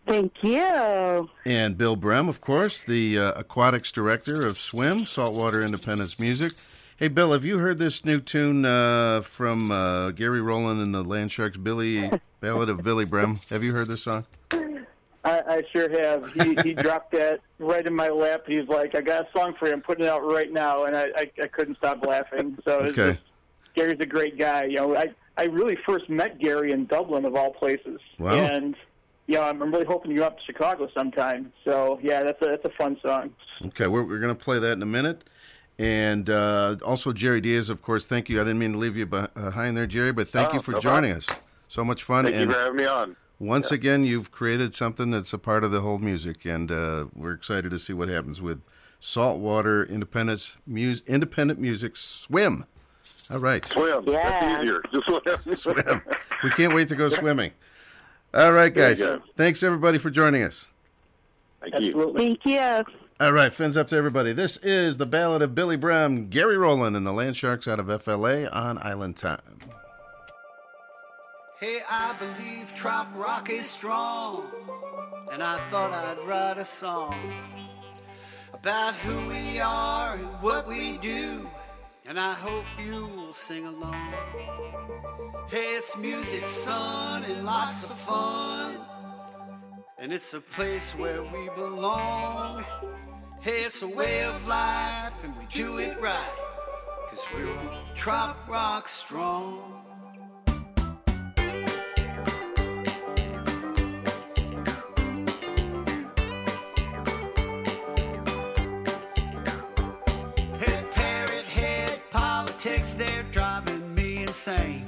Thank you.
And Bill Brem, of course, the uh, aquatics director of Swim, Saltwater Independence Music. Hey, Bill, have you heard this new tune uh, from uh, Gary Rowland and the Land Sharks, Billy (laughs) Ballad of Billy Brem? Have you heard this song?
I, I sure have. He he (laughs) dropped that right in my lap. He's like, "I got a song for you. I'm putting it out right now," and I I, I couldn't stop laughing. So
Okay.
just, Gary's a great guy. You know, I I really first met Gary in Dublin of all places,
Wow.
and you know, I'm, really hoping you go up to Chicago sometime. So yeah, that's a that's a fun song.
Okay, we're, we're going to play that in a minute. And uh, also, Jerry Diaz, of course, thank you. I didn't mean to leave you behind there, Jerry, but thank
Oh,
you for
no
joining
problem.
us. So much fun.
Thank you
and
for having me on.
Once again, you've created something that's a part of the whole music, and uh, we're excited to see what happens with Saltwater Independence Mus- Independent Music Swim. All right.
Swim. That's easier. (laughs) Just swim.
swim. We can't wait to go swimming. All right, guys.
go.
Thanks, everybody, for joining us.
Thank you.
Thank you.
All right, fins up to everybody. This is the Ballad of Billy Brem, Gary Rowland, and the Land Sharks out of FLA on Island Time.
Hey, I believe trop rock is strong, and I thought I'd write a song about who we are and what we do, and I hope you'll sing along. Hey, it's music, son, and lots of fun, and it's a place where we belong. Hey, it's a way of life, and we do it right, cause we're all trop rock strong. Hey, parrot head politics, they're driving me insane.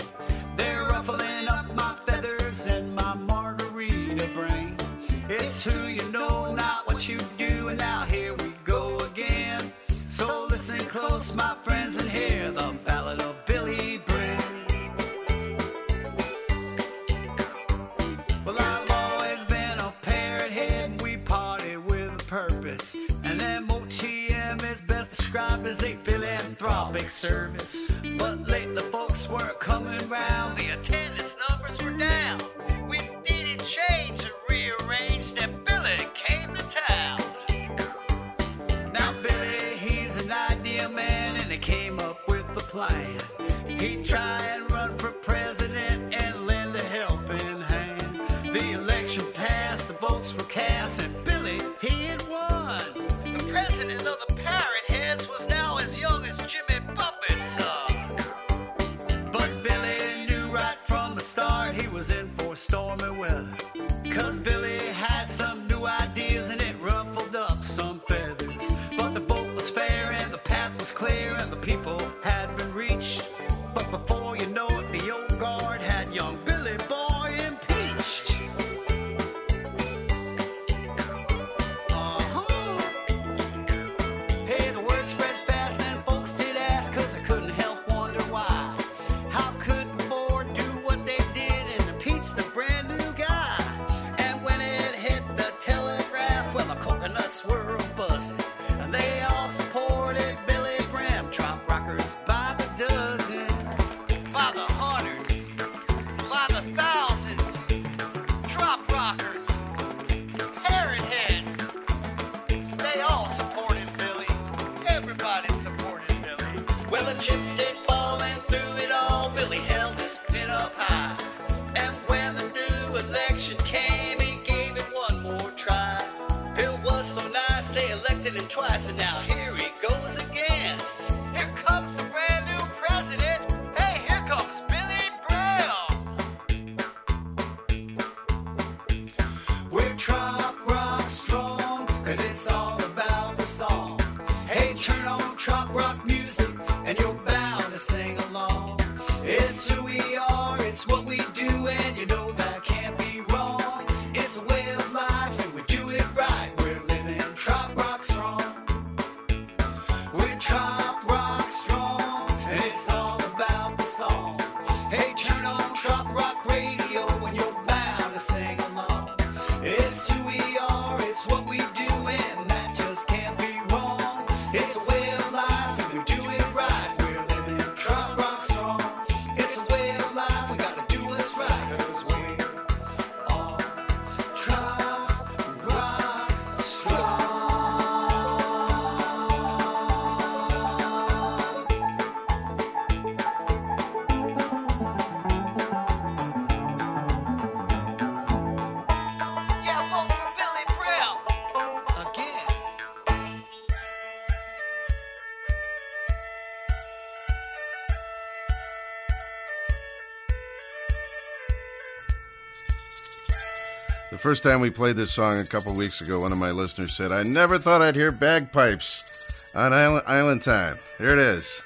First time we played this song a couple weeks ago, one of my listeners said, I never thought I'd hear bagpipes on Island, Island Time. Here it is.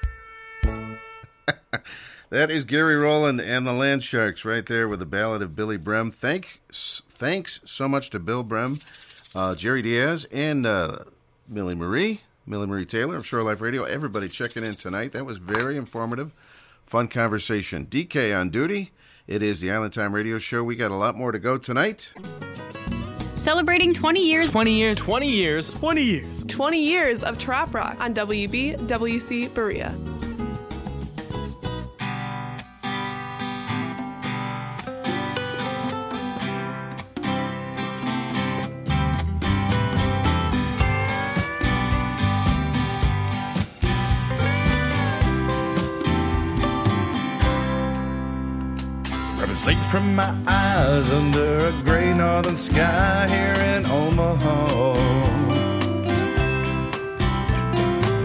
(laughs) that is Gary Rowland and the Land Sharks right there with the ballad of Billy Brem. Thanks, thanks so much to Bill Brem, uh, Jerry Diaz, and uh, Millie Marie, Millie Marie Taylor of Shore Life Radio. Everybody checking in tonight. That was very informative, fun conversation. DK on duty. It is the Island Time Radio Show. We got a lot more to go tonight.
Celebrating 20 years.
20 years. 20 years. 20 years.
20 years of Trop Rock on WBWC Berea.
Northern sky here in Omaha.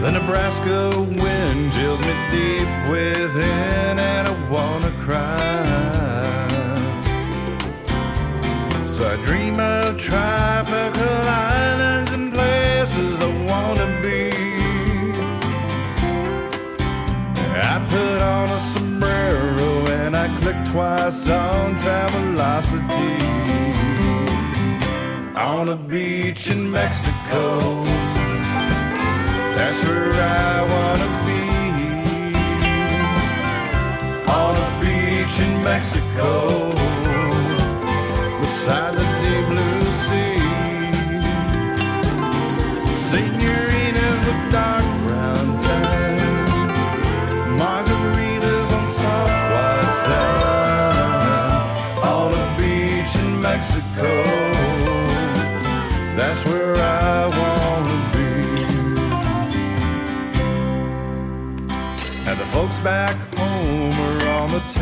The Nebraska wind chills me deep within, and I wanna cry. So I dream of tropical islands and places I wanna be. I put on a sombrero and I click twice on Travelocity. On a beach in Mexico, that's where I wanna be. On a beach in Mexico, beside the deep blue sea. Senoritas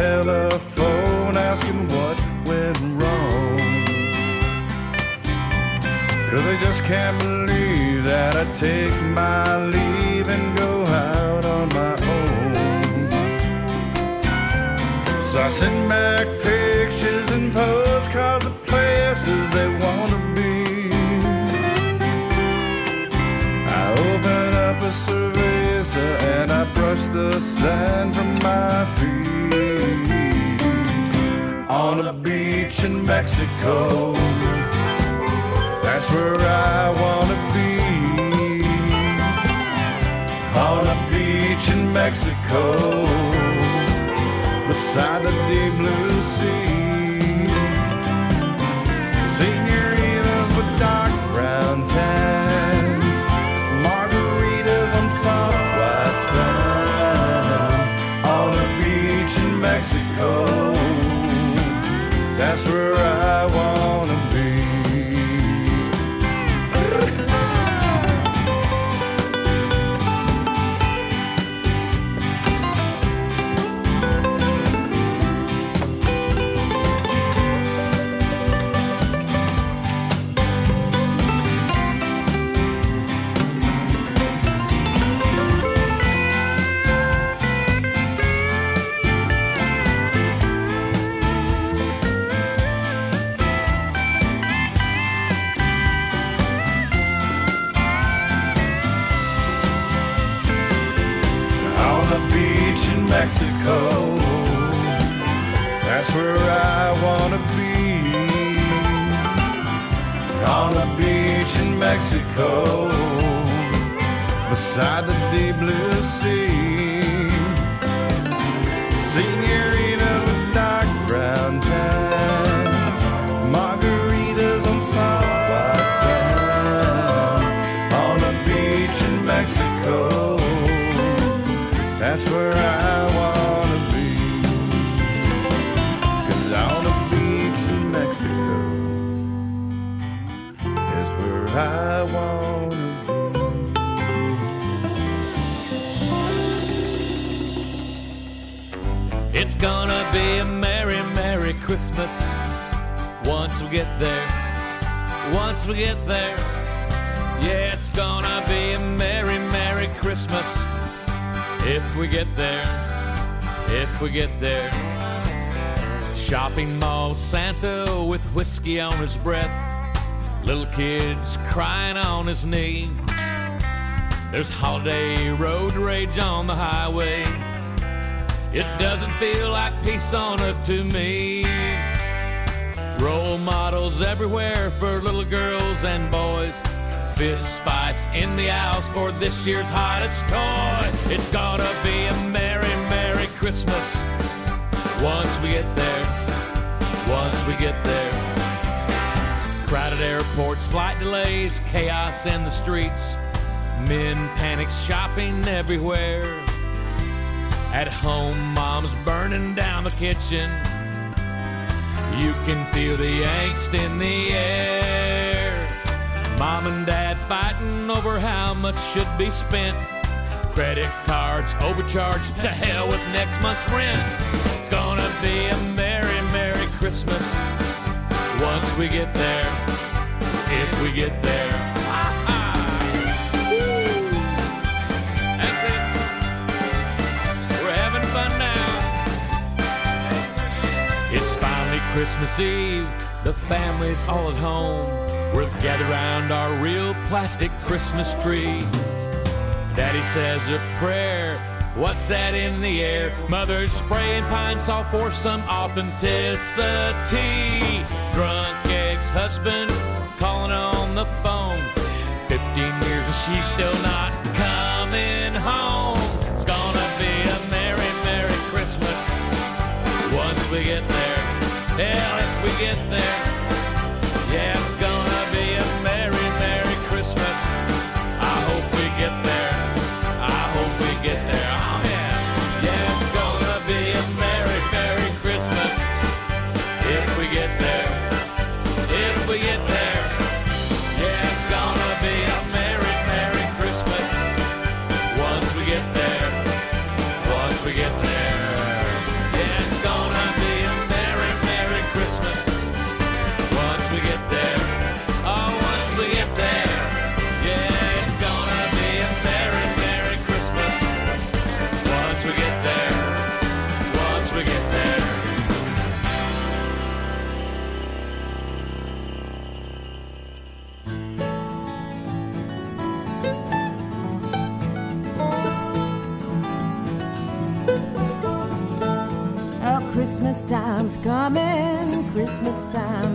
telephone asking what went wrong. Cause they just can't believe that I take my leave and go out on my own. So I send back pictures and postcards of places they wanna be. I open up a cerveza and I brush the sand from my feet. On a beach in Mexico. That's where I wanna be. On a beach in Mexico, beside the deep blue sea. Senoritas with dark brown tans, margaritas on soft white sand. Where I wanna Beside the deep blue sea. Be a
merry, merry Christmas once we get there. Once we get there. Yeah, it's gonna be a merry, merry Christmas if we get there. If we get there. Shopping mall Santa with whiskey on his breath. Little kids crying on his knee. There's holiday road rage on the highway. It doesn't feel like peace on earth to me. Role models everywhere for little girls and boys. Fist fights in the aisles for this year's hottest toy. It's gonna be a merry, merry Christmas once we get there. Once we get there. Crowded airports, flight delays, chaos in the streets. Men panic shopping everywhere. At home, mom's burning down the kitchen. You can feel the angst in the air. Mom and dad fighting over how much should be spent. Credit cards overcharged to hell with next month's rent. It's gonna be a merry, merry Christmas once we get there. If we get there. Christmas Eve. The family's all at home. We're gathered around our real plastic Christmas tree. Daddy says a prayer. What's that in the air? Mother's spraying Pine-Sol for some authenticity. Drunk ex-husband calling on the phone. 15 years and she's still not coming home. It's gonna be a merry, merry Christmas once we get there. Hell, if we get there.
Coming, Christmas time's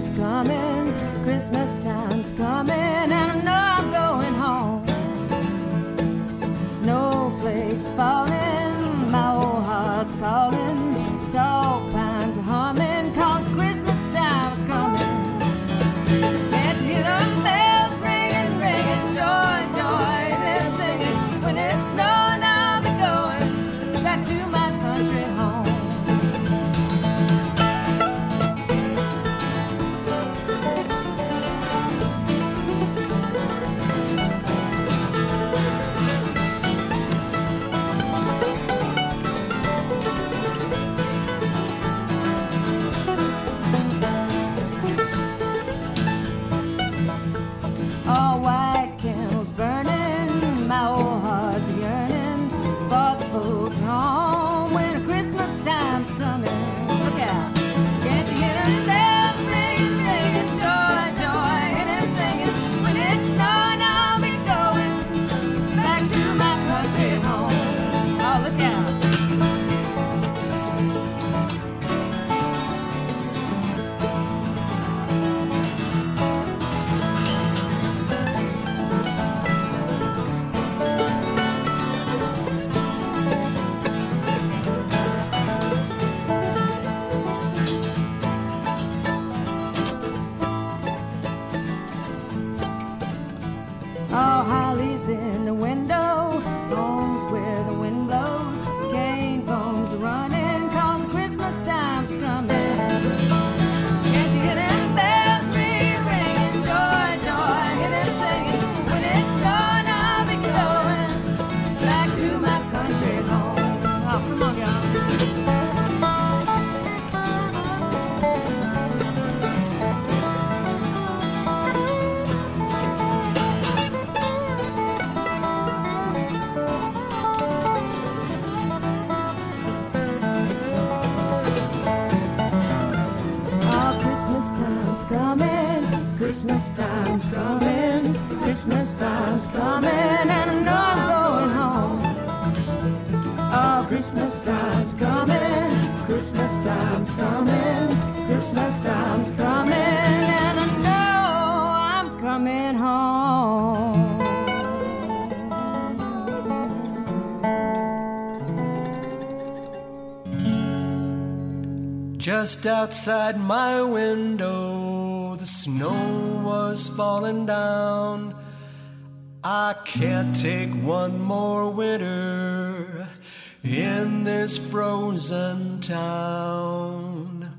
Outside my window, the snow was falling down. I can't take one more winter in this frozen town.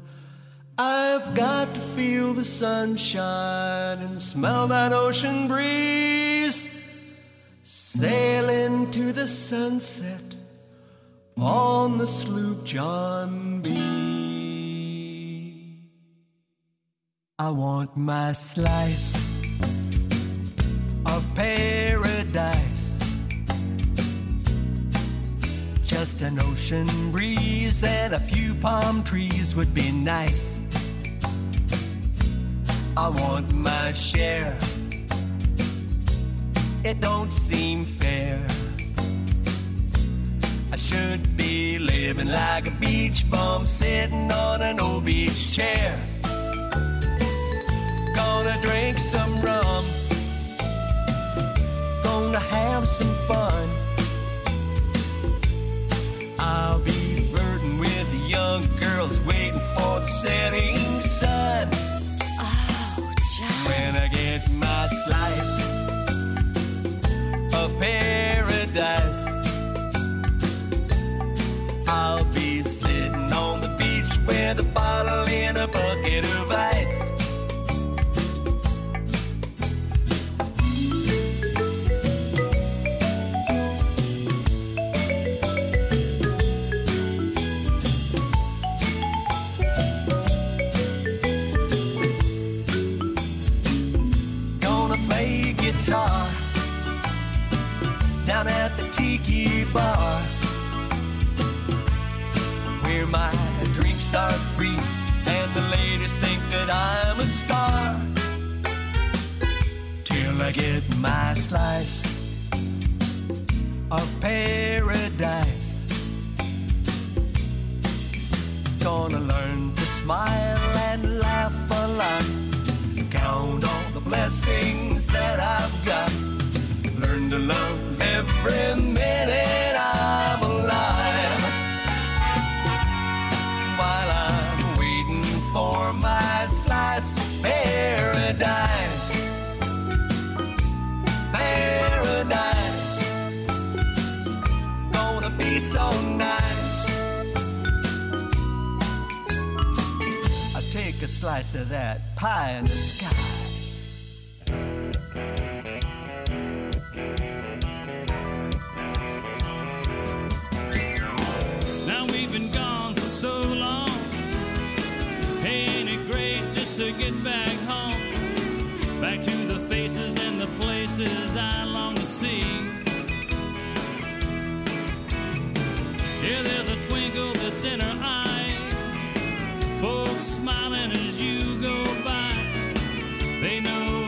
I've got to feel the sunshine and smell that ocean breeze. Sail into the sunset on the sloop John B. I want my slice of paradise. Just an ocean breeze and a few palm trees would be nice. I want my share. It don't seem fair. I should be living like a beach bum sitting on an old beach chair. Gonna drink bar where my drinks are free and the ladies think that I'm a star till I get my slice of paradise. Gonna learn to smile and laugh a lot. Count all the blessings that I've got. Learn to love every minute slice of that pie in the sky.
Now we've been gone for so long. Ain't it great just to get back home? Back to the faces and the places I long to see. Yeah, there's a twinkle that's in her eye. Folks smiling as you go by. They know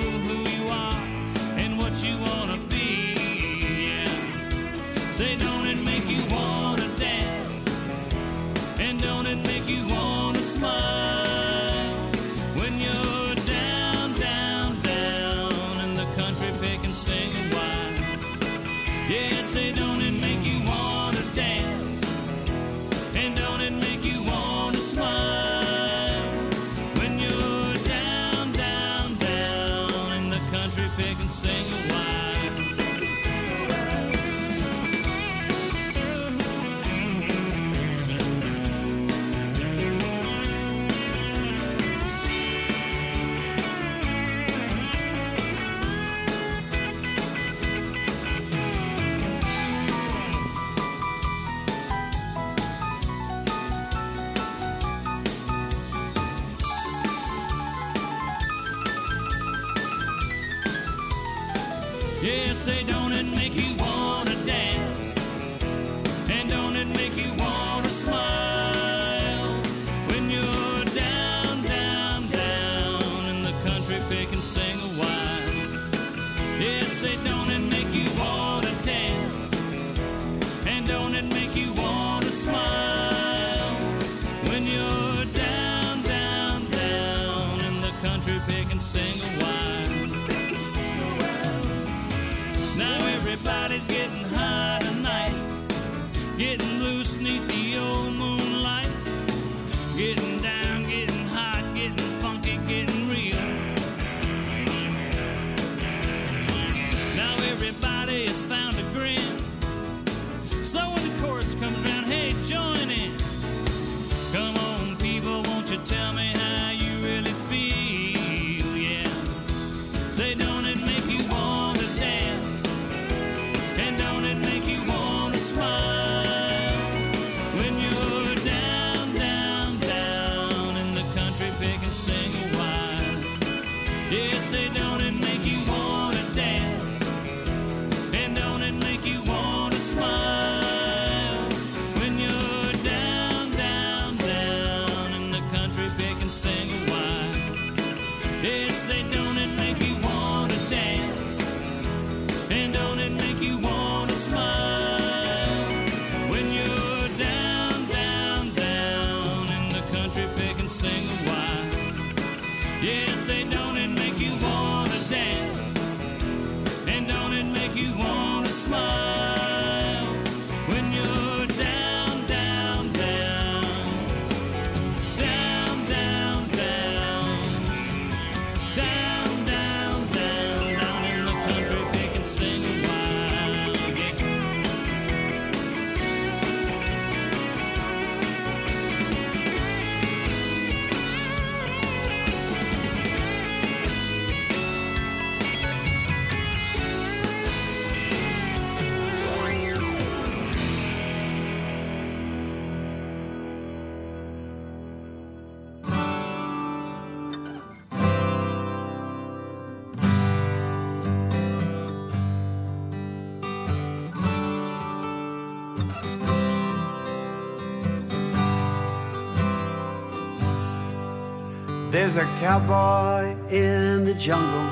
There's a cowboy in the jungle,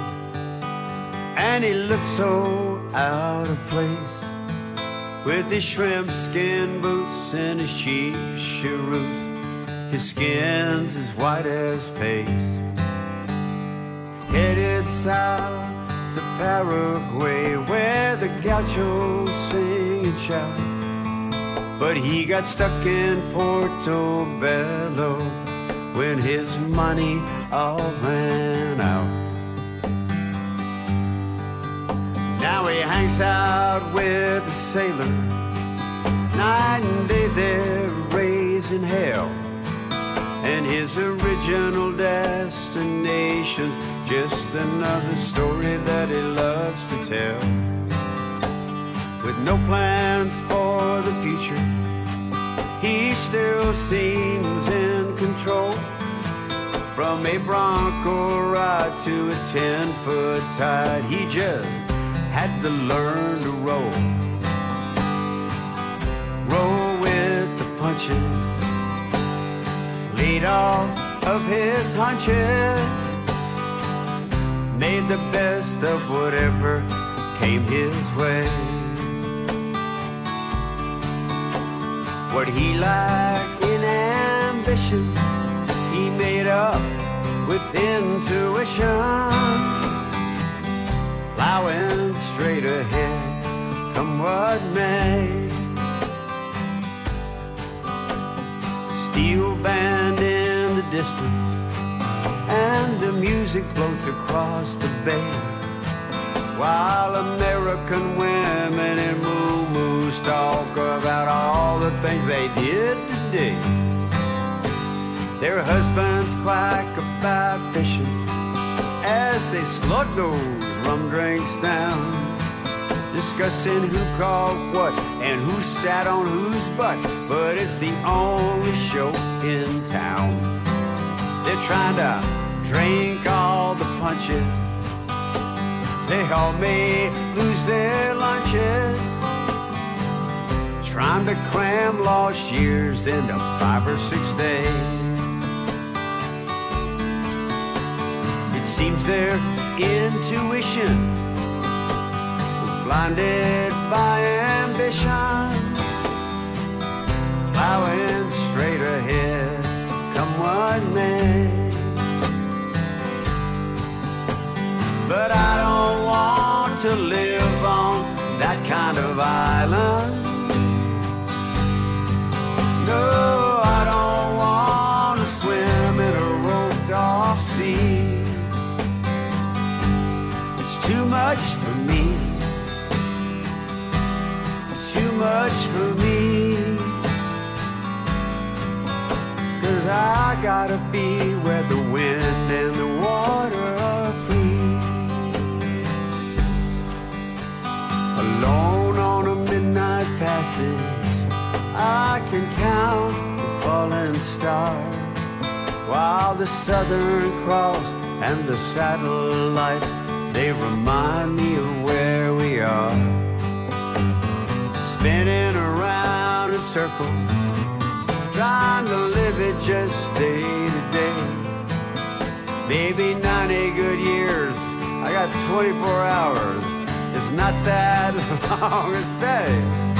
and he looks so out of place with his shrimp skin boots and his sheep cheroot. His skin's as white as paste. Headed south to Paraguay, where the gauchos sing and shout. But he got stuck in Portobello when his money all ran out. Now he hangs out with a sailor. Night and day they're raising hell. And his original destination's just another story that he loves to tell. With no plans for the future, he still seems in control. From a Bronco ride to a 10 foot tide, he just had to learn to roll. Roll with the punches, lead off of his hunches, made the best of whatever came his way. What he lacked in ambition, he made up with intuition. Plowing straight ahead, come what may. Steel band in the distance, and the music floats across the bay. While American women in talk about all the things they did today. Their husbands quack about fishing as they slug those rum drinks down, discussing who caught what and who sat on whose butt. But it's the only show in town. They're trying to drink all the punches. They all may lose their lunches. Trying to cram lost years into five or six days. It seems their intuition was blinded by ambition. Plowing straight ahead, come what may. But I don't want to live on that kind of island. No, I don't want to swim in a roped off sea. It's too much for me. It's too much for me. Cause I gotta be where the wind and the water are free. Alone on a midnight passage, I can count the falling stars while the Southern Cross and the satellites they remind me of where we are. Spinning around in circles, trying to live it just day to day. Maybe 90 good years, I got 24 hours. It's not that (laughs) long a stay.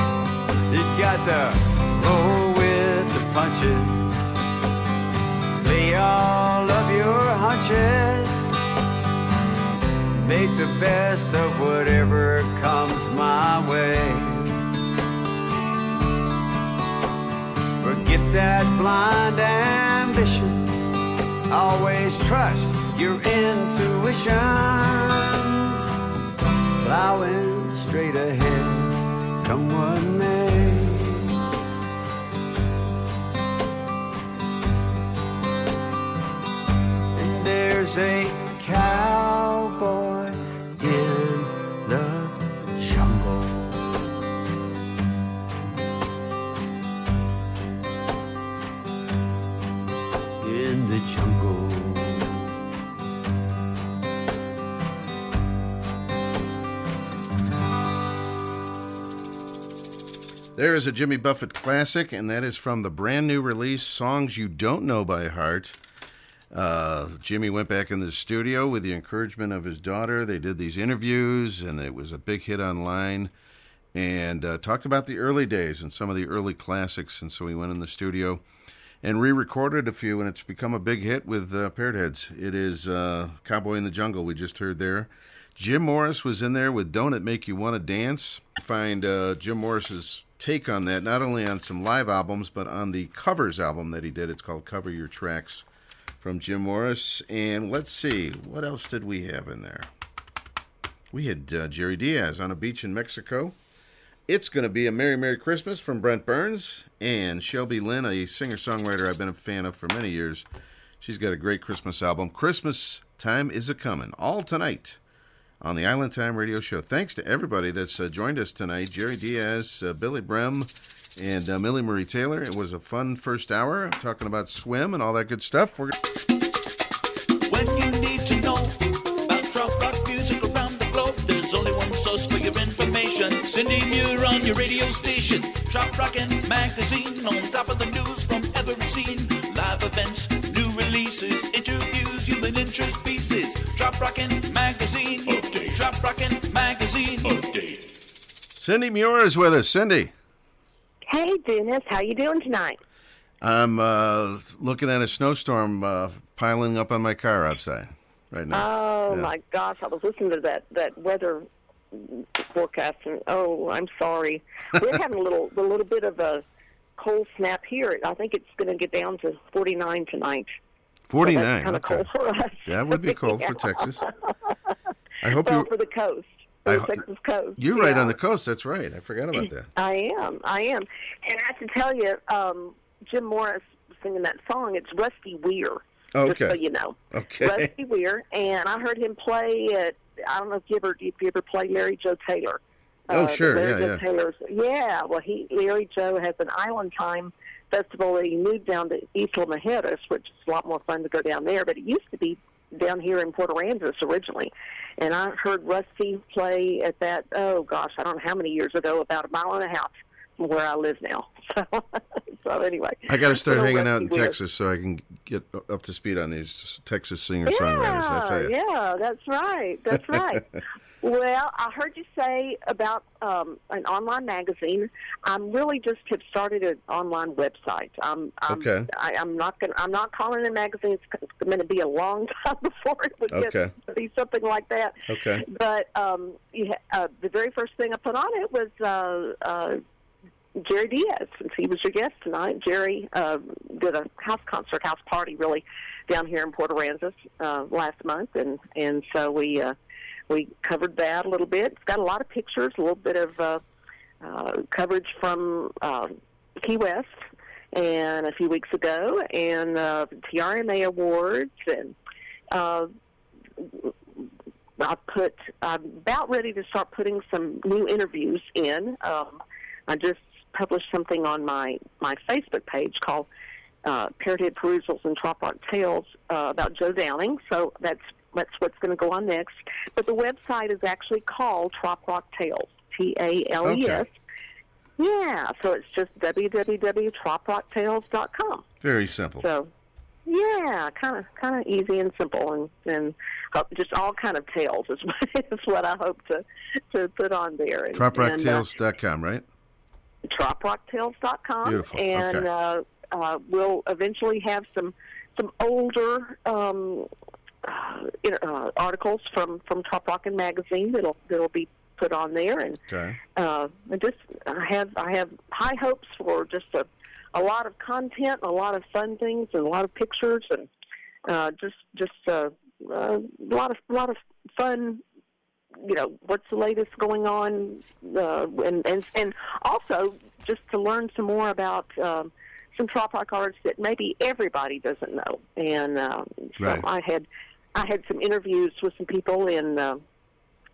You got to roll with the punches, play all of your hunches. Make the best of whatever comes my way. Forget that blind ambition. Always trust your intuitions. Plowing straight ahead, come what may. And there's a cowboy
There is a Jimmy Buffett classic, and that is from the brand new release, Songs You Don't Know by Heart. Uh, Jimmy went back in the studio with the encouragement of his daughter. They did these interviews, and it was a big hit online. And uh, talked about the early days and some of the early classics. And so he went in the studio and re-recorded a few, and it's become a big hit with uh, Parrot Heads. It is uh, "Cowboy in the Jungle" we just heard there. Jim Morris was in there with "Don't It Make You Want to Dance." Find uh, Jim Morris's take on that, not only on some live albums, but on the covers album that he did. It's called "Cover Your Tracks" from Jim Morris. And let's see, what else did we have in there? We had uh, Jerry Diaz on a beach in Mexico. It's going to be a Merry Merry Christmas from Brent Burns and Shelby Lynn, a singer songwriter I've been a fan of for many years. She's got a great Christmas album. Christmas Time is a coming. all tonight on the Island Time Radio Show. Thanks to everybody that's uh, joined us tonight Jerry Diaz, uh, Billy Brem, and uh, Millie Marie Taylor. It was a fun first hour talking about swim and all that good stuff. We're
When you need to know about trop rock music around the globe, there's only one source for your information. Cindy Muir on your radio station. Trop Rockin' Magazine on top of the news from every scene. Live events, new releases, interviews, human interest pieces. Trop Rockin' Magazine. Update. Trop Rockin' Magazine. Update.
Cindy Muir is with us. Cindy,
Hey, Dennis, how you doing tonight?
I'm uh, looking at a snowstorm uh, piling up on my car outside right now.
Oh
Yeah.
my gosh, I was listening to that that weather forecast, and oh, I'm sorry. We're (laughs) having a little a little bit of a cold snap here. I think it's going to get down to 49 tonight.
49.
kind of
okay.
cold for us.
That would be cold for (laughs) Texas. I hope
well,
you.
for the coast,
I
Texas coast.
You're right on the coast. That's right. I forgot about that.
I am. I am. And I have to tell you, um, Jim Morris singing that song, it's Rusty Wier.
Okay.
Just so you know.
Okay.
Rusty Wier. And I heard him play at, I don't know if you ever, if you ever play Larry Joe Taylor.
Oh,
Uh,
sure.
Larry
Yeah,
Joe
yeah.
Taylor's, yeah. Well, he Larry Joe has an Island Time festival that he moved down to Isla Mujeres, which is a lot more fun to go down there. But it used to be down here in Port Aransas originally. And I heard Rusty play at that, oh gosh, I don't know how many years ago, about a mile and a half from where I live now. (laughs) So, so anyway.
I got to start hanging out in
Rusty Wier.
Texas so I can get up to speed on these Texas singer songwriters. You.
Yeah, that's right. That's right. (laughs) well, I heard you say about um, an online magazine. I'm really just have started an online website. I'm, I'm,
Okay.
I, I'm not going. I'm not calling it a magazine. It's, going to be a long (laughs) time before it would
Okay.
get be something like that.
Okay.
But um, you ha- uh, the very first thing I put on it was uh, uh, Jerry Diaz, since he was your guest tonight. Jerry uh, did a house concert, house party, really, down here in Port Aransas uh, last month, and and so we uh, we covered that a little bit. It's got a lot of pictures, a little bit of uh, uh, coverage from uh, Key West, and a few weeks ago, and uh, TRMA awards, and uh, I put. I'm about ready to start putting some new interviews in. Um, I just published something on my my Facebook page called uh, Parrothead Perusals and Trop Rock Tales uh, about Joe Downing. So that's that's what's going to go on next. But the website is actually called Trop Rock Tales. T A L E S. Okay. Yeah, so it's just www.troprocktales.com.
Very simple.
So, yeah, kind of kind of easy and simple, and and just all kind of tales is (laughs) what, is what I hope to to put on there. And, and, uh,
TropRockTales.com, right?
troprocktales.com,
Beautiful,
and
okay.
uh, uh, we'll eventually have some some older um, uh, uh, articles from from Trop Rockin' magazine that'll that'll be put on there, and
Okay.
uh, I just I have I have high hopes for just a a lot of content, a lot of fun things, and a lot of pictures, and uh, just just uh, uh, a lot of a lot of fun. You know what's the latest going on, uh, and and and also just to learn some more about um, some trop rock artists that maybe everybody doesn't know. And uh, so
Right.
I had I had some interviews with some people in. Uh,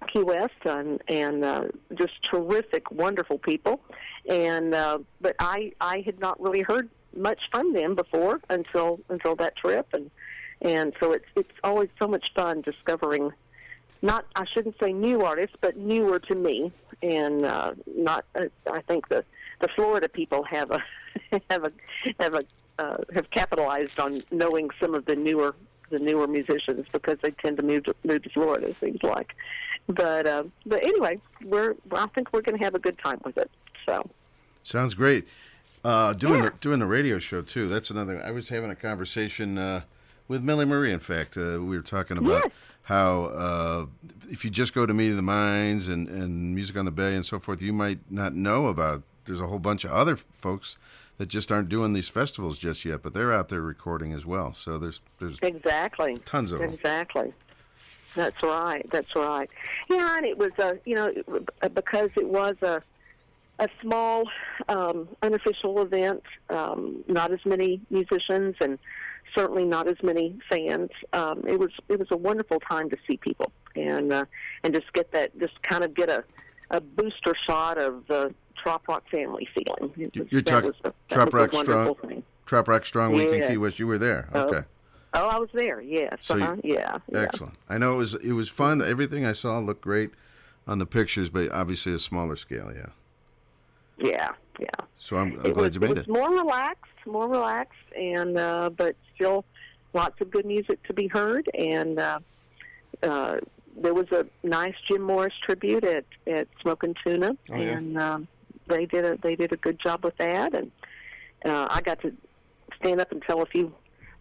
Key West and and uh, just terrific, wonderful people. And uh, but I I had not really heard much from them before until until that trip, and and so it's it's always so much fun discovering. Not I shouldn't say new artists, but newer to me, and uh, not. Uh, I think the the Florida people have a (laughs) have a have a uh, have capitalized on knowing some of the newer the newer musicians because they tend to move to, move to Florida. It seems like, but uh, but anyway, we're I think we're going to have a good time with it. So
Sounds great. Uh, doing the, doing the radio show too. That's another. I was having a conversation uh, with Millie Marie. In fact, uh, we were talking about how uh, if you just go to Meeting the Minds and, and Music on the Bay and so forth, you might not know about. There's a whole bunch of other folks that just aren't doing these festivals just yet, but they're out there recording as well. So there's there's
exactly,
Tons of
exactly. That's right. That's right. Yeah, and it was a you know because it was a a small um, unofficial event, um, not as many musicians and certainly not as many fans. Um, it was it was a wonderful time to see people and uh, and just get that just kind of get a a booster shot of the trop rock family feeling. It was-
you're talking
was a- that
Trop
was a
Rock Strong.
thing.
Trop Rock Strong Week in
Yeah.
Key West. You were there.
Oh,
Okay.
Oh, I was there. Yes.
So
uh-huh. yeah. yeah.
Excellent. I know it was it was fun. Everything I saw looked great on the pictures, but obviously a smaller scale. Yeah.
Yeah. Yeah.
So I'm, I'm glad
was,
you made
it
it.
was more relaxed, more relaxed, and uh, but still lots of good music to be heard. And uh, uh, there was a nice Jim Morris tribute at at Smoking Tuna,
Oh, yeah.
and um, they did a they did a good job with that. And uh, I got to stand up and tell a few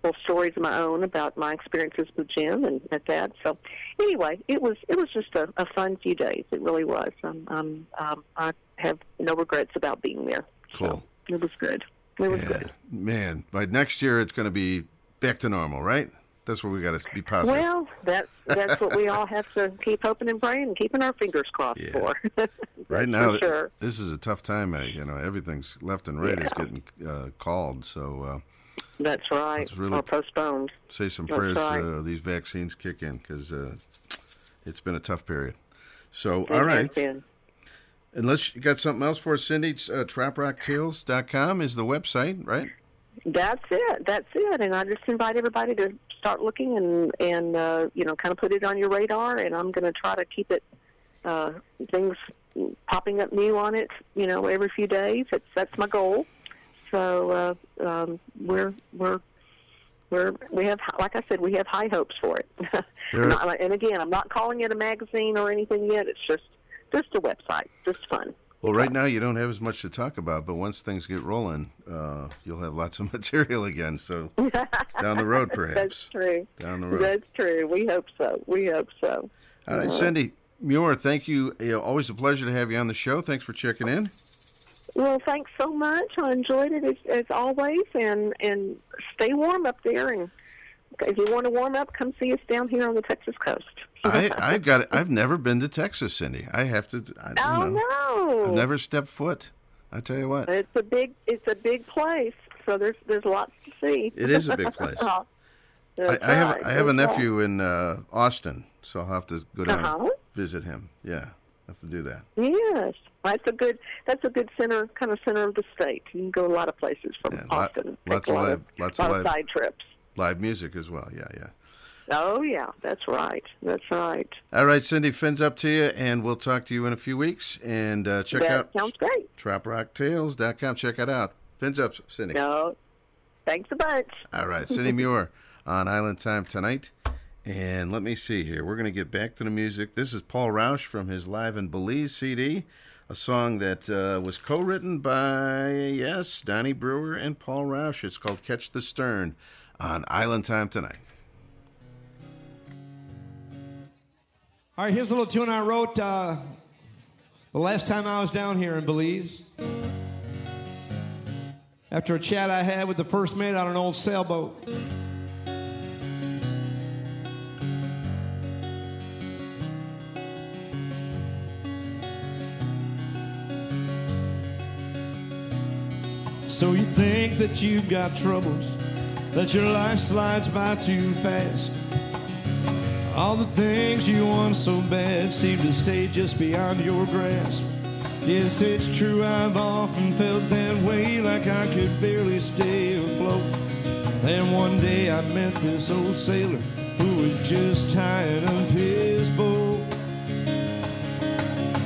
little stories of my own about my experiences with Jim and at that. So anyway, it was it was just a, a fun few days. It really was. Um, um, um, I have no regrets about being there.
Cool.
It was good. It was
Yeah.
good.
Man, by next year it's going to be back to normal, right? That's what we got to be positive.
Well, that's that's what we all have to keep hoping and praying and keeping our fingers crossed for. (laughs)
right now,
for sure.
this is a tough time. uh, You know, everything's left and right is getting uh, called. So uh,
That's right.
Let's really-
or postponed.
say some
That's
prayers
right.
uh, these vaccines kick in because uh, it's been a tough period. So,
It
all right. Unless you got something else for us, Cindy, it's, uh, troprocktales.com is the website, right?
That's it. That's it. And I just invite everybody to start looking and and uh, you know kind of put it on your radar. And I'm going to try to keep it uh, things popping up new on it. You know, every few days. That's that's my goal. So uh, um, we're we're we're we have like I said we have high hopes for it. (laughs) Not- and again, I'm not calling it a magazine or anything yet. It's just just a website, just fun.
Well, right now you don't have as much to talk about, but once things get rolling, uh, you'll have lots of (laughs) material again. So down the road, (laughs) perhaps.
That's true.
Down the road.
That's true. We hope so. We hope so.
All right,
Uh,
Cindy Muir, thank you. You know, always a pleasure to have you on the show. Thanks for checking in.
Well, thanks so much. I enjoyed it as, as always, and and stay warm up there. And if you want to warm up, come see us down here on the Texas coast.
I, (laughs) I've got. I've never been to Texas, Cindy. I have to. I,
Oh
know,
no!
I've never stepped foot. I tell you what.
It's a big it's a big place. so there's there's lots to see.
It is a big (laughs) place. I, I have I have a nephew in uh, Austin, so I'll have to go down
Uh-huh.
and visit him. Yeah, have to do that.
Yes, that's a good. That's a good center, kind of center of the state. You can go a lot of places from
lot-
Austin.
lots
Take a
of
lot
live- lots
lot
of
of
live-
side trips.
Live music as well. Yeah, yeah.
Oh yeah, that's right. That's right.
All right, Cindy, fins up to you, and we'll talk to you in a few weeks. And uh, check
that
out
sounds great.
troprocktales.com. Check it out. Fins up, Cindy.
No, thanks a bunch.
All right, Cindy (laughs) Muir on Island Time tonight. And let me see here. We're going to get back to the music. This is Paul Rausch from his Live in Belize CD, a song that uh, was co written by, yes, Donnie Brewer and Paul Rausch. It's called Catch the Stern on Island Time tonight.
All right, here's a little tune I wrote uh, the last time I was down here in Belize. After a chat I had with the first mate on an old sailboat. So you think that you've got troubles, that your life slides by too fast. All the things you want so bad seem to stay just beyond your grasp. Yes, it's true, I've often felt that way, like I could barely stay afloat. Then one day I met this old sailor who was just tired of his boat.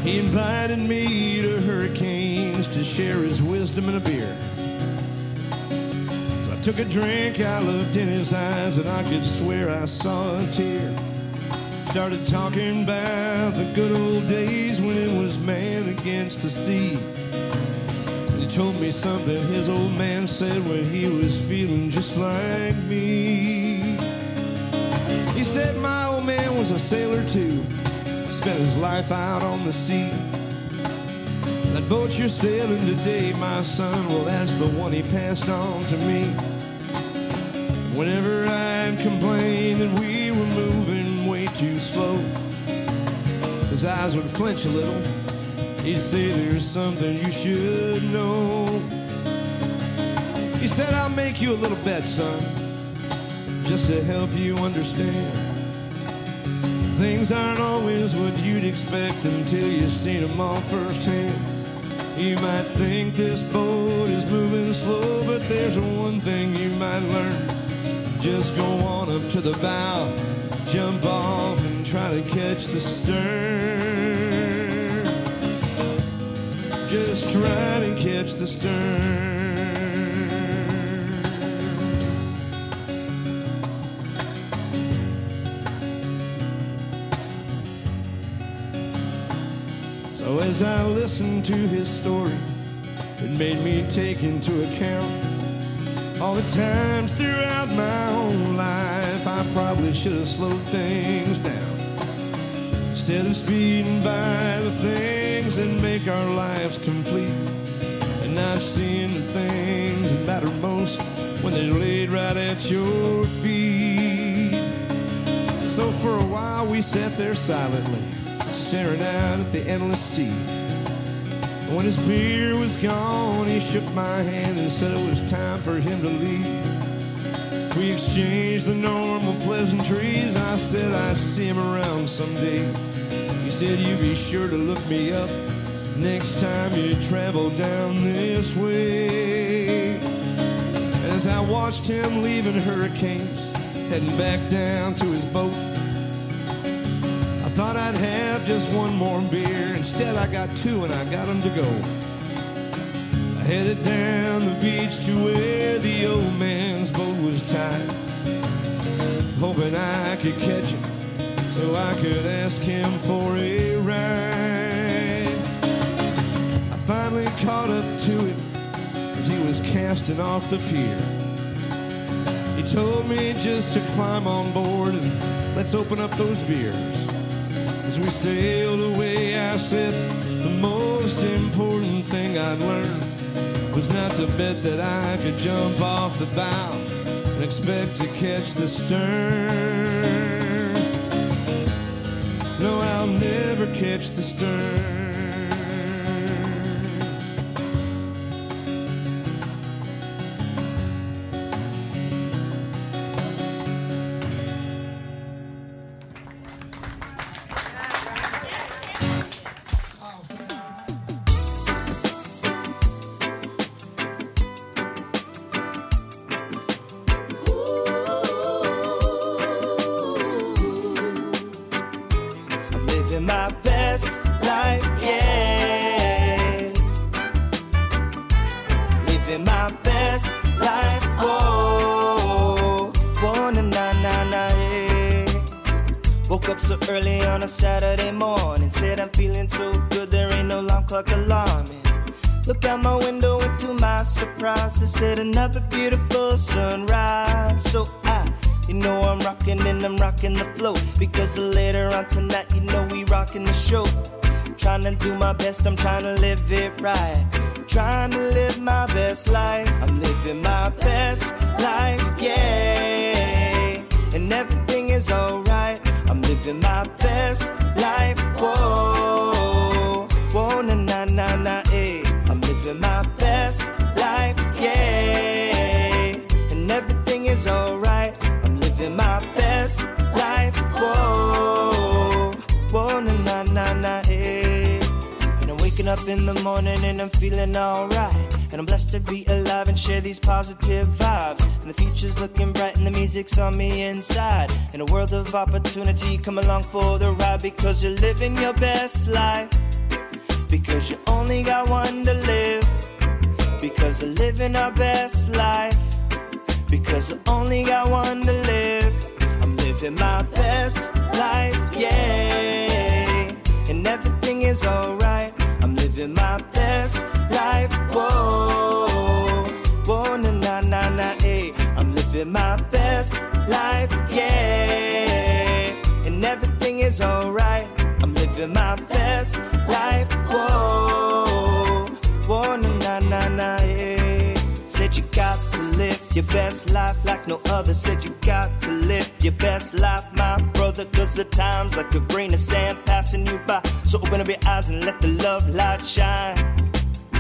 He invited me to hurricanes to share his wisdom and a beer. I took a drink, I looked in his eyes, and I could swear I saw a tear. Started talking about the good old days when it was man against the sea. And he told me something his old man said when he was feeling just like me. He said my old man was a sailor too, spent his life out on the sea. That boat you're sailing today, my son, well, that's the one he passed on to me. Whenever I'd complain that we were moving too slow, his eyes would flinch a little. He'd say, There's something you should know. He said, I'll make you a little bet, son, just to help you understand. Things aren't always what you'd expect until you've seen them all firsthand. You might think this boat is moving slow, but there's one thing you might learn. Just go on up to the bow, jump off, and try to catch the stern. Just try to catch the stern. So as I listened to his story, it made me take into account all the times throughout my own life I probably should have slowed things down. Instead of speeding by the things that make our lives complete and not seeing the things that matter most when they're laid right at your feet. So for a while we sat there silently, staring out at the endless sea. When his beer was gone, he shook my hand and said it was time for him to leave. We exchanged the normal pleasantries. I said I'd see him around someday. He said, You be sure to look me up next time you travel down this way. As I watched him leaving hurricanes, heading back down to his boat, thought I'd have just one more beer. Instead, I got two and I got 'em to go. I headed down the beach to where the old man's boat was tied, hoping I could catch him so I could ask him for a ride. I finally caught up to him as he was casting off the pier. He told me just to climb on board and let's open up those beers. As we sailed away, I said the most important thing I'd learned was not to bet that I could jump off the bow and expect to catch the stern. No, I'll never catch the stern.
On me inside. In a world of opportunity, come along for the ride because you're living your best life. Because you only got one to live. Because we're living our best life. Because we only got one to live. I'm living my best like. Said you got to live your best life, my brother. Cause the time's like a grain of sand passing you by. So open up your eyes and let the love light shine.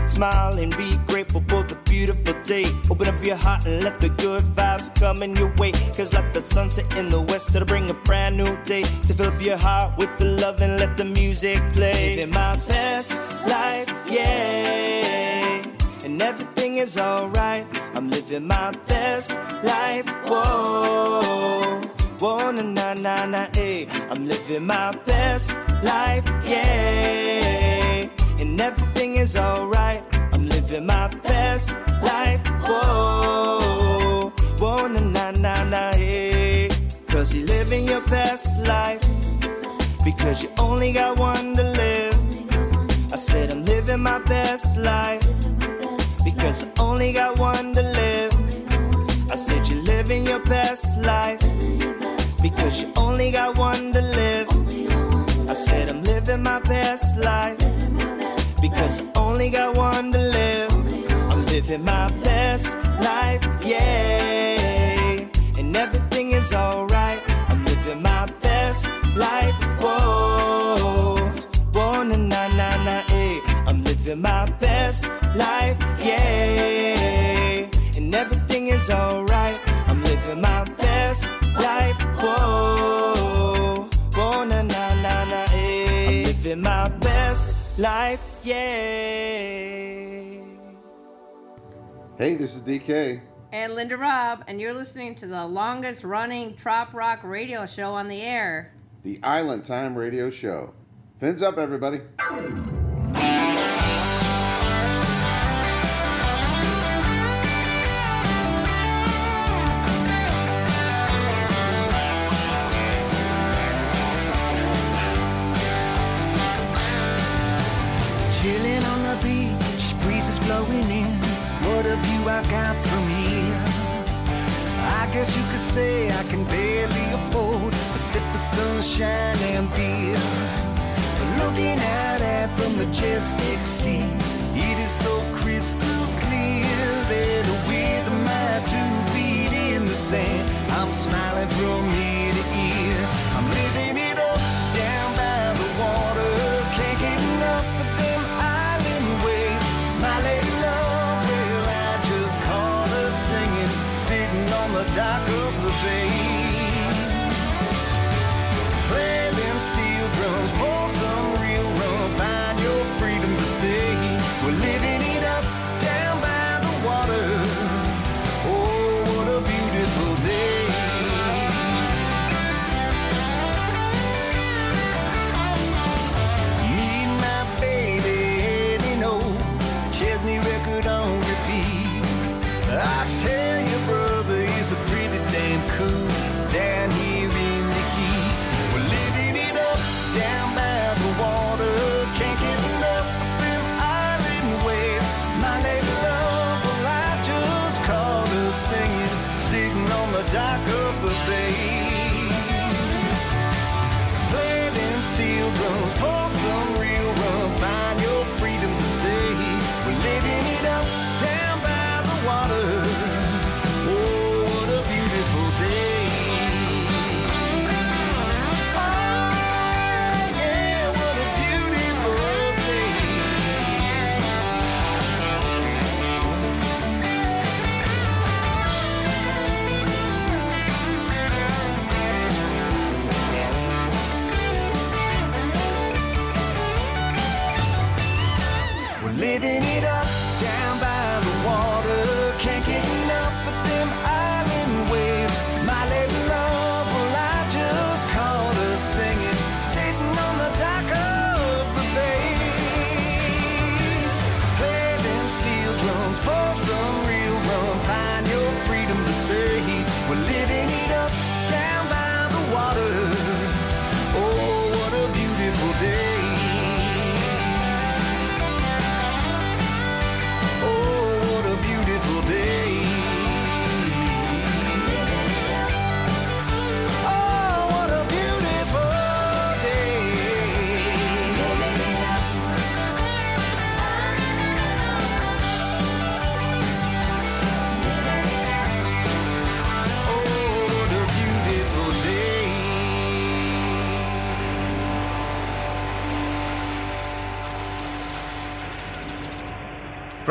Smile and be grateful for the beautiful day. Open up your heart and let the good vibes come in your way. Cause like the sunset in the west to bring a brand new day. To fill up your heart with the love and let the music play. Living my best life, yeah. And everything is alright. I'm living my best life, whoa. Whoa, na na na na, eh. I'm living my best life, yeah. And everything is alright. I'm living my best life, whoa. Whoa, na na na na, eh. Cause you're living your best life. Because you only got one to live. I said I'm living my best life. Because I only got one to live. I said you're living your best life. Because you only got one to live. I said I'm living my best life. Because I only got one to live. I'm living my best life, yeah. And everything is alright. I'm living my best life, whoa. Whoa, na na na na, eh. I'm living my best life, yeah. And everything is alright. I'm living my best life, whoa. Whoa, na na na na, eh. I'm living my best life, yeah.
Hey, this is DK.
And Linda Robb, and you're listening to the longest running Trop Rock radio show on the air.
The Island Time Radio Show. Fins up, everybody.
I got from here. I guess you could say I can barely afford a sip of sunshine and beer. But looking out at the majestic sea, it is so crystal clear that with my two feet in the sand, I'm smiling from ear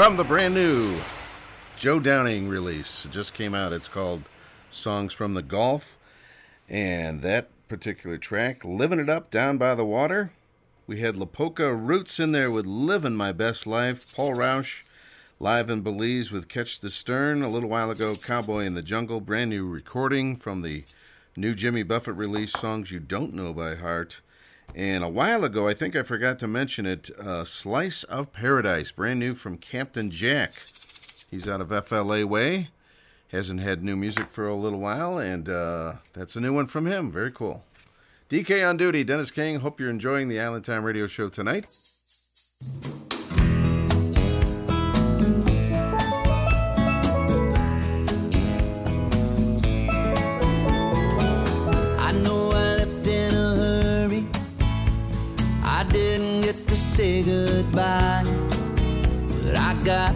from the brand new Joe Downing release. It just came out. It's called Songs from the Gulf. And that particular track, Living It Up Down by the Water. We had Lapoca Roots in there with Living My Best Life. Paul Rausch live in Belize with Catch the Stern. A little while ago, Cowboy in the Jungle. Brand new recording from the new Jimmy Buffett release, Songs You Don't Know by Heart. And a while ago, I think I forgot to mention it uh, Slice of Paradise, brand new from Captain Jack. He's out of FLA Way. Hasn't had new music for a little while, and uh, that's a new one from him. Very cool. DK on duty, Dennis King. Hope you're enjoying the Island Time Radio Show tonight.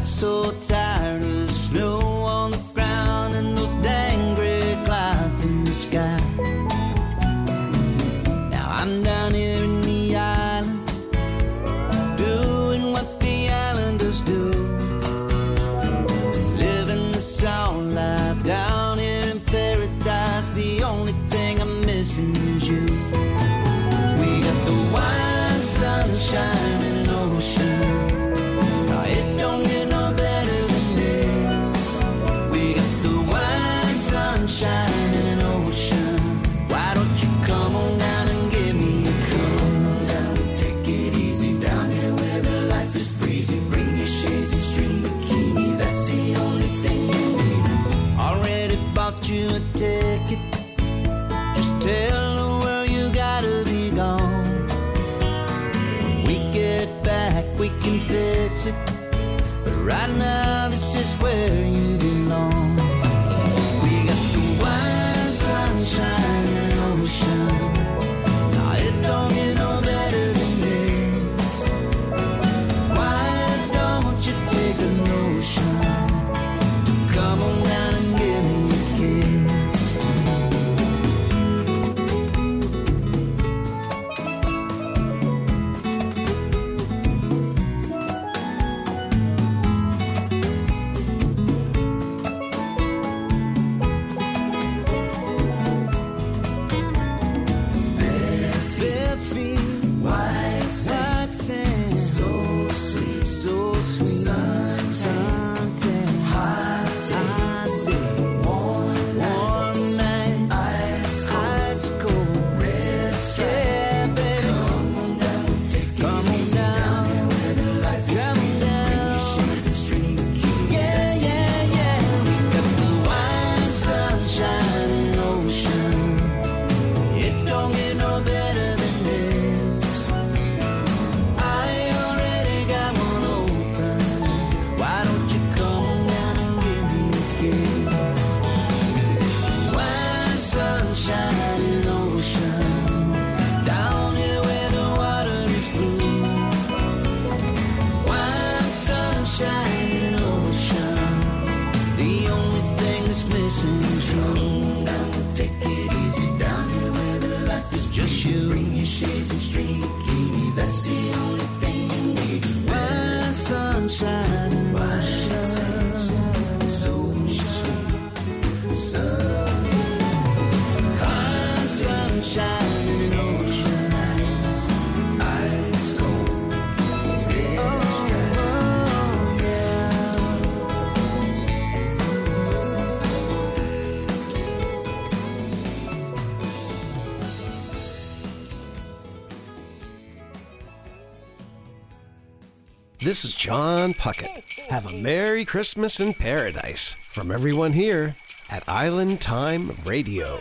so tired of snow. now This is John Puckett. Have a Merry Christmas in Paradise from everyone here at Island Time Radio.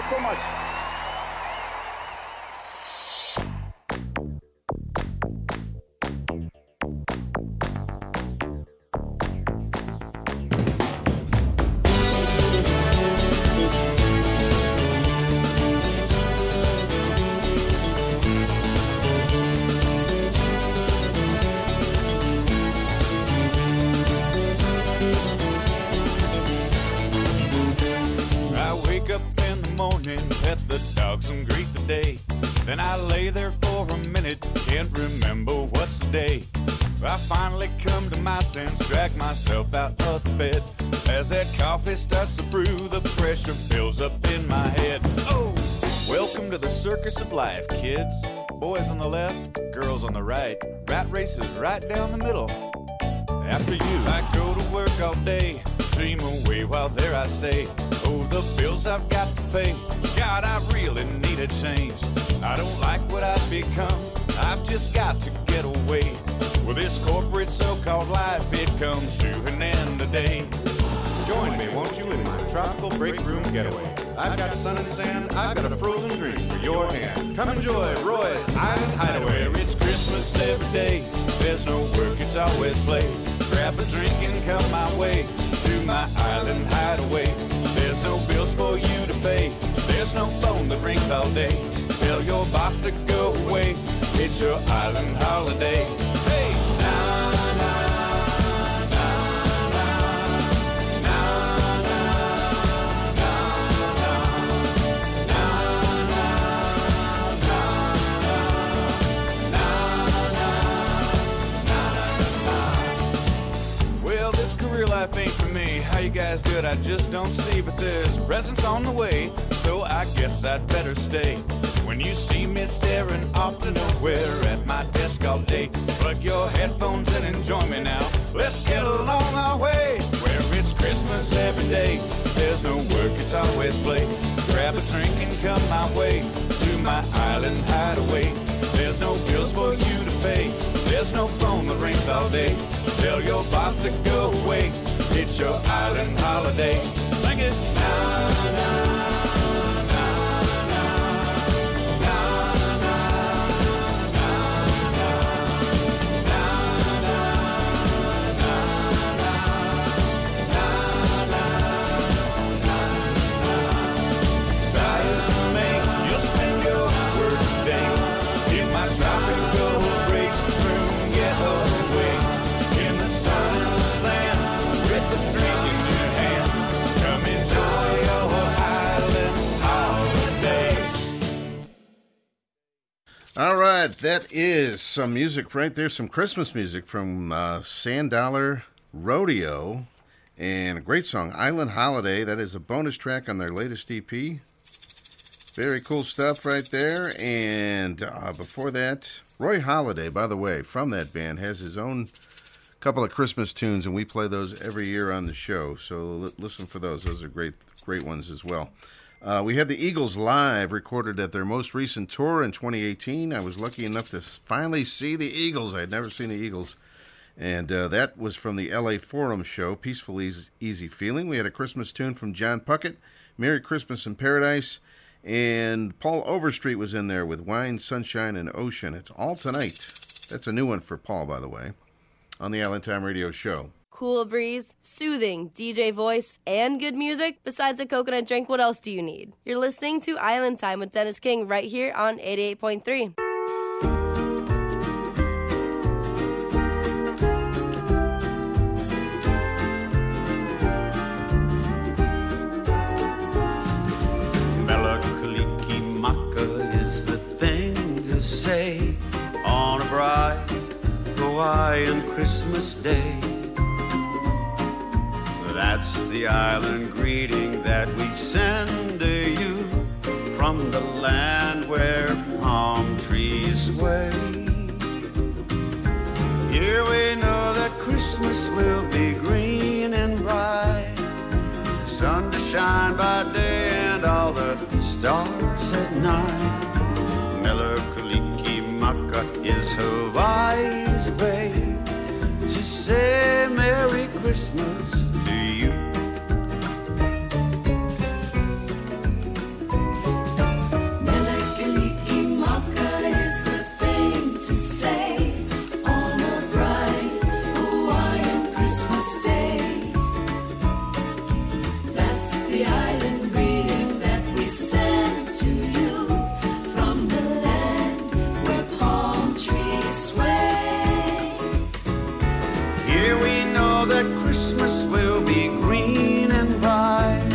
So
much.
In pet the dogs and greet the day. Then I lay there for a minute, can't remember what's the day. I finally come to my sense, drag myself out of the bed. As that coffee starts to brew, the pressure builds up in my head. Oh, welcome to the circus of life, kids. Boys on the left, girls on the right. Rat races right down the middle. After you, I go to work all day, dream away while there I stay. Oh, the bills I've got to pay. God, I really need a change. I don't like what I've become. I've just got to get away. With this corporate so-called life, it comes to an end today. Join me, won't you, in my tropical break room getaway? I've got sun and sand, I've got a frozen drink for your hand. Come enjoy Roy's Island Hideaway. It's Christmas every day. There's no work, it's always play. Grab a drink and come my way to my island hideaway. There's no bills for you to pay. There's no phone that rings all day. Tell your boss to go away. It's your island holiday. Hey, na na Well, this career life ain't. You guys it, I just don't see. But there's presents on the way, so I guess I'd better stay. When you see me staring off to nowhere at my desk all day, plug your headphones and enjoy me now. Let's get along our way, where it's Christmas every day. There's no work, it's always play. Grab a drink and come my way to my island hideaway. There's no bills for you to pay. There's no phone that rings all day. Tell your boss to go away. It's your island holiday. Sing it. Na, na,
All right, that is some music right there, some Christmas music from uh, Sand Dollar Rodeo, and a great song, Island Holiday. That is a bonus track on their latest EP. Very cool stuff right there. And uh, before that, Roy Holiday, by the way, from that band, has his own couple of Christmas tunes, and we play those every year on the show. So li- listen for those; those are great, great ones as well. Uh, we had the Eagles live, recorded at their most recent tour in 2018. I was lucky enough to finally see the Eagles. I had never seen the Eagles, and uh, that was from the LA Forum show, Peaceful Easy, Easy Feeling. We had a Christmas tune from John Puckett, Merry Christmas in Paradise, and Paul Overstreet was in there with Wine, Sunshine, and Ocean. It's all tonight. That's a new one for Paul, by the way, on the Island Time Radio Show.
Cool breeze, soothing DJ voice, and good music. Besides a coconut drink, what else do you need? You're listening to Island Time with Dennis King right here on 88.3.
Melakalikimaka is the thing to say on a bright Hawaiian Christmas day. That's the island greeting that we send to you from the land where palm trees sway. Here we know that Christmas will be green and bright, the sun to shine by day and all the stars at night. Mele Kalikimaka is Hawaii's way to say Merry Christmas that Christmas will be green and bright.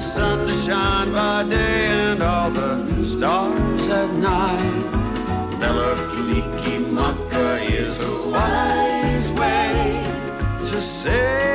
Sun to shine by day and all the stars at night. Mele Kalikimaka is a wise way to say.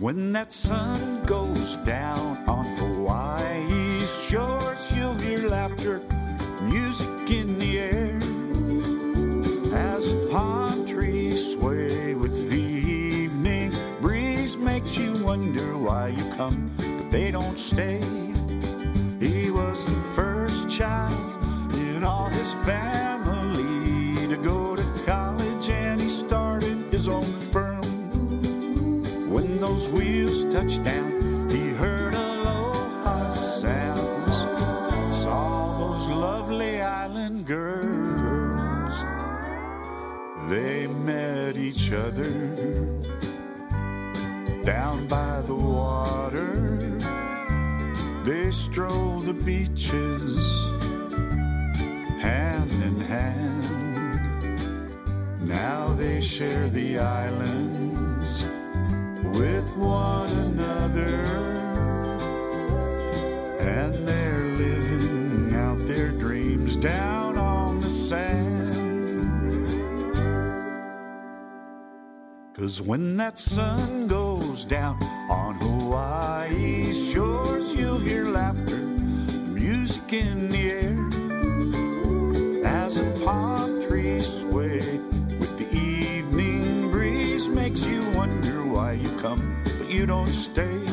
when that sun goes down on Cause when that sun goes down on Hawaii's shores, you'll hear laughter, music in the air. As the palm trees sway with the evening breeze, makes you wonder why you come, but you don't stay.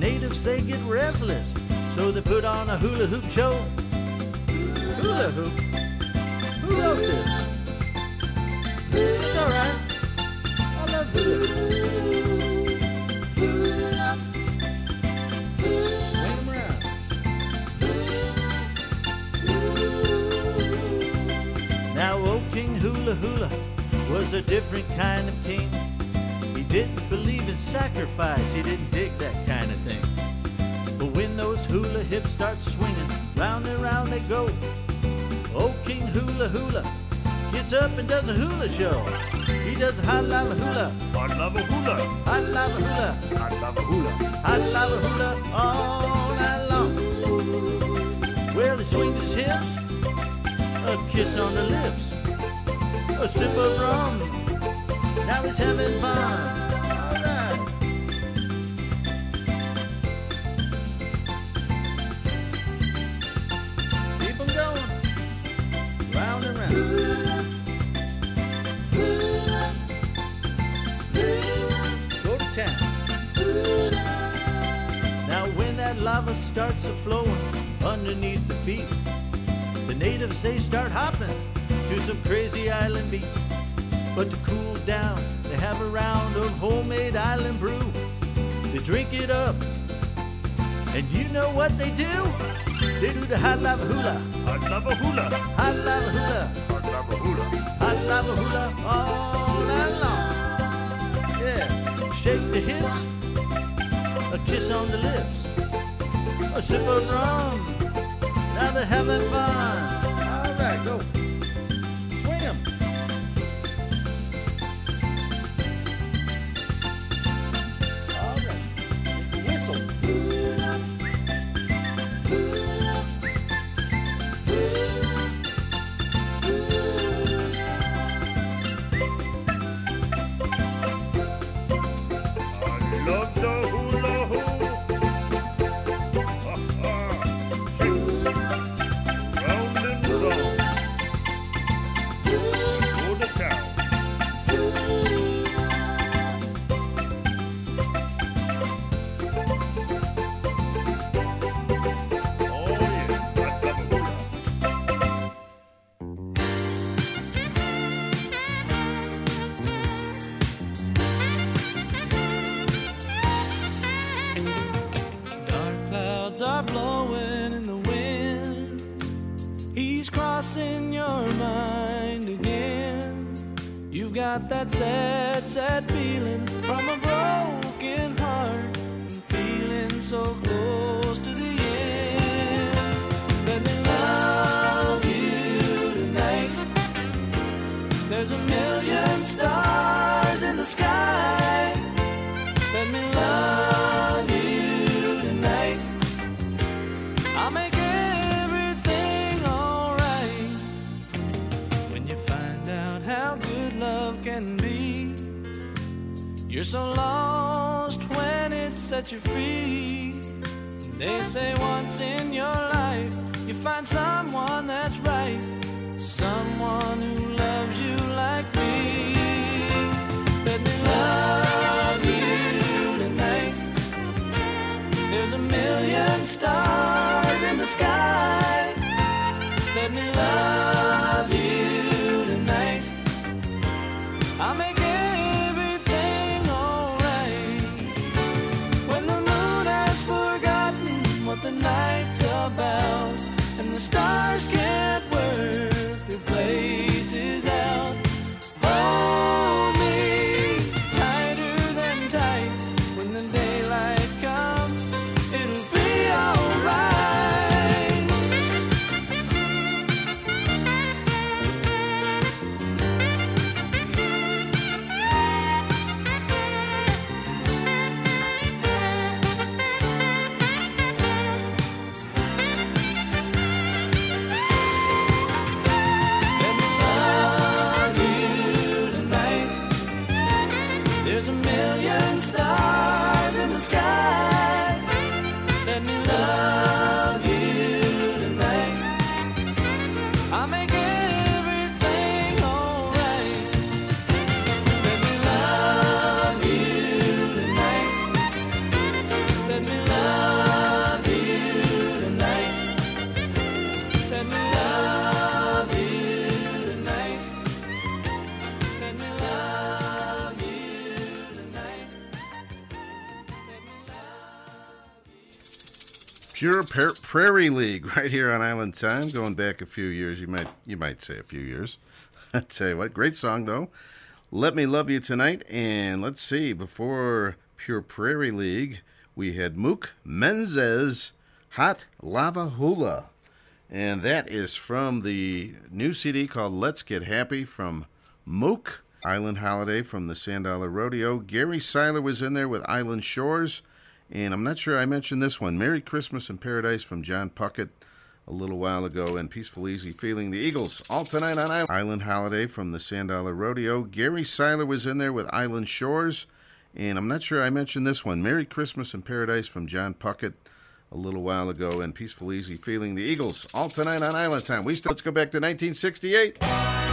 natives, they get restless. So they put on a hula hoop show. Hula hoop? Who wrote this? It's alright. I love hula hoops. Around. Now old King Hula Hula was a different
kind of king. He didn't believe in sacrifice. He didn't dig that when those hula hips start swinging, round and round they go. Old King Hula Hula gets up and does a hula show. He does a hot lava hula. Hot lava hula. Hot lava hula. Hot lava hula. Hot lava hula all night long. Well, he swings his hips, a kiss on the lips, a sip of rum. Now he's having fun. Flowing underneath the feet, the natives they start hopping to some crazy island beat. But to cool down, they have a round of homemade island brew. They drink it up, and you know what they do? They do the hot lava hula. Hot lava hula. Hot lava hula. Hot lava hula. Hot lava hula all night long. Yeah. Shake the hips. A kiss on the lips. A sip of rum. Now they're having fun.
Pure Prairie League, (laughs) right here on Island Time, going back a few years. You might you might say a few years. I tell you what, great song though. Let Me Love You Tonight. And let's see, before Pure Prairie League, we had Mook Menzes Hot Lava Hula. And that is from the new CD called Let's Get Happy from Mook. Island Holiday from the Sand Dollar Rodeo. Gary Seiler was in there with Island Shores. And I'm not sure I mentioned this one. Merry Christmas in Paradise from John Puckett a little while ago. And Peaceful Easy Feeling. The Eagles all tonight on Island, Holiday from the Sand Dollar Rodeo. Gary Seiler was in there with Island Shores. And I'm not sure I mentioned this one. Merry Christmas in Paradise from John Puckett a little while ago. And Peaceful Easy Feeling. The Eagles all tonight on Island Time. We still, let's go back to 1968.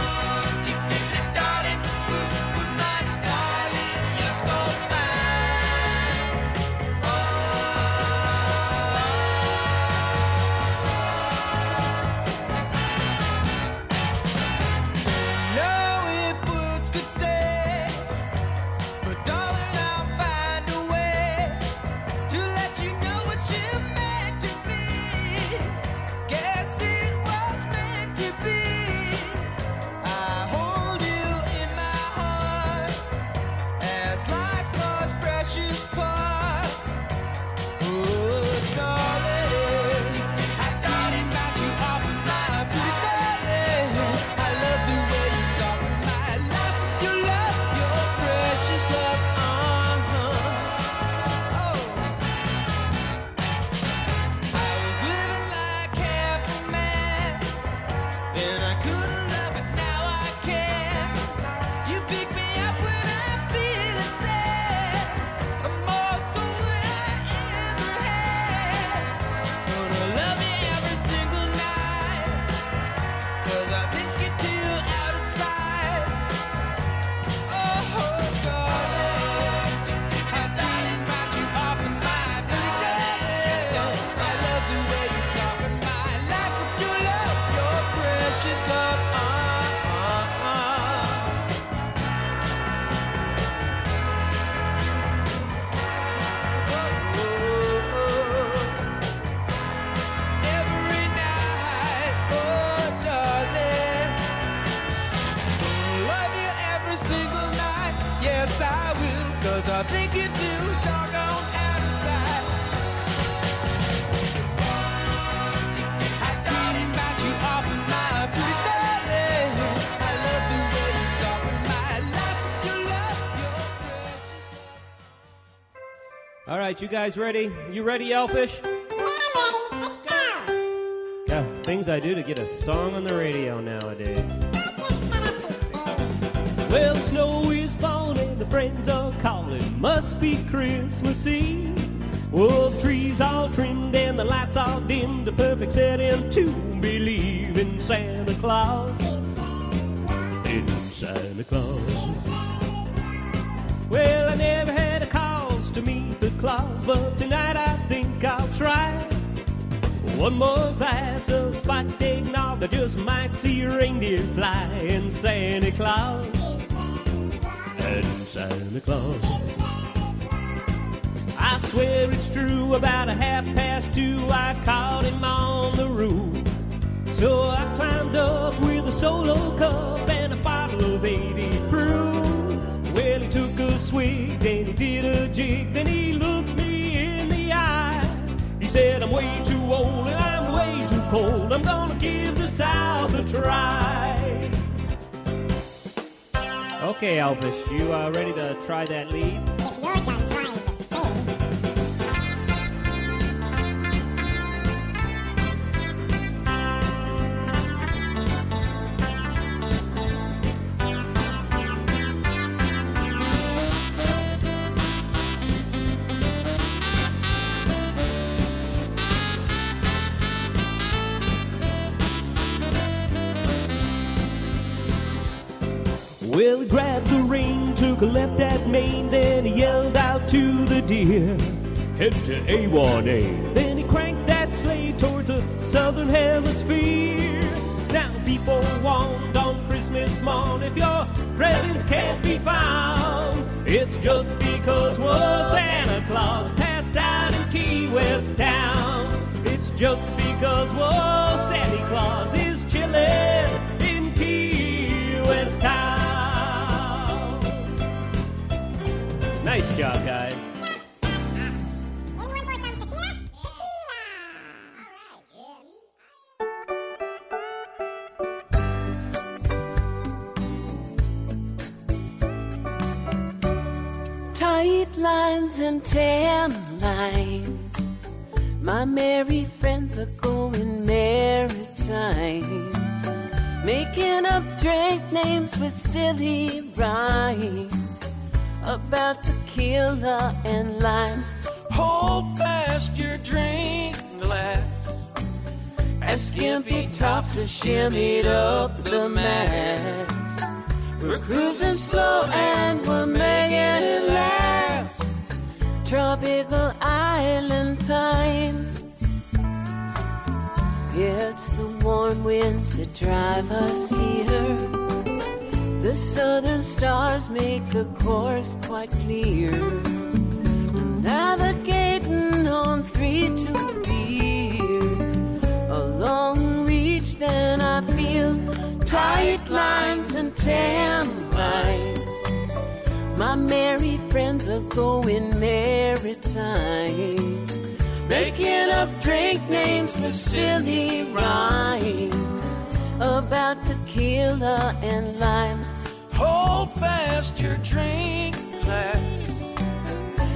Guys ready? You ready, Elfish? Yeah, things I do to get a song on the radio nowadays. Well, the snow is falling, the friends are calling. Must be Christmas Eve. Well, the trees all trimmed and the lights all dimmed. A perfect setting to believe in Santa Claus. One more glass of spiked eggnog, I just might see a reindeer fly in Santa Claus. And Santa Claus. I swear it's true, about a half past two, I caught him on the roof. So I climbed up with a solo cup and a bottle of 80 proof. Well, he took a swig, then he did a jig, then he looked me in the eye. He said, I'm way cold. I'm gonna give the South a try. Okay, Elvis, you uh, ready to try that lead? Head to A1A. Then he cranked that sleigh towards the southern hemisphere. Now people want on Christmas morn if your presents can't be found. It's just because Santa Claus passed out in Key West town. It's just because Santa Claus is chilling in Key West town. Nice job, guys.
Tops are up the mast. We're cruising slow and we're making it last. Tropical island time. It's the warm winds that drive us here. The southern stars make the course going maritime. Making up drink names with silly rhymes about tequila and limes.
Hold fast your drink glass.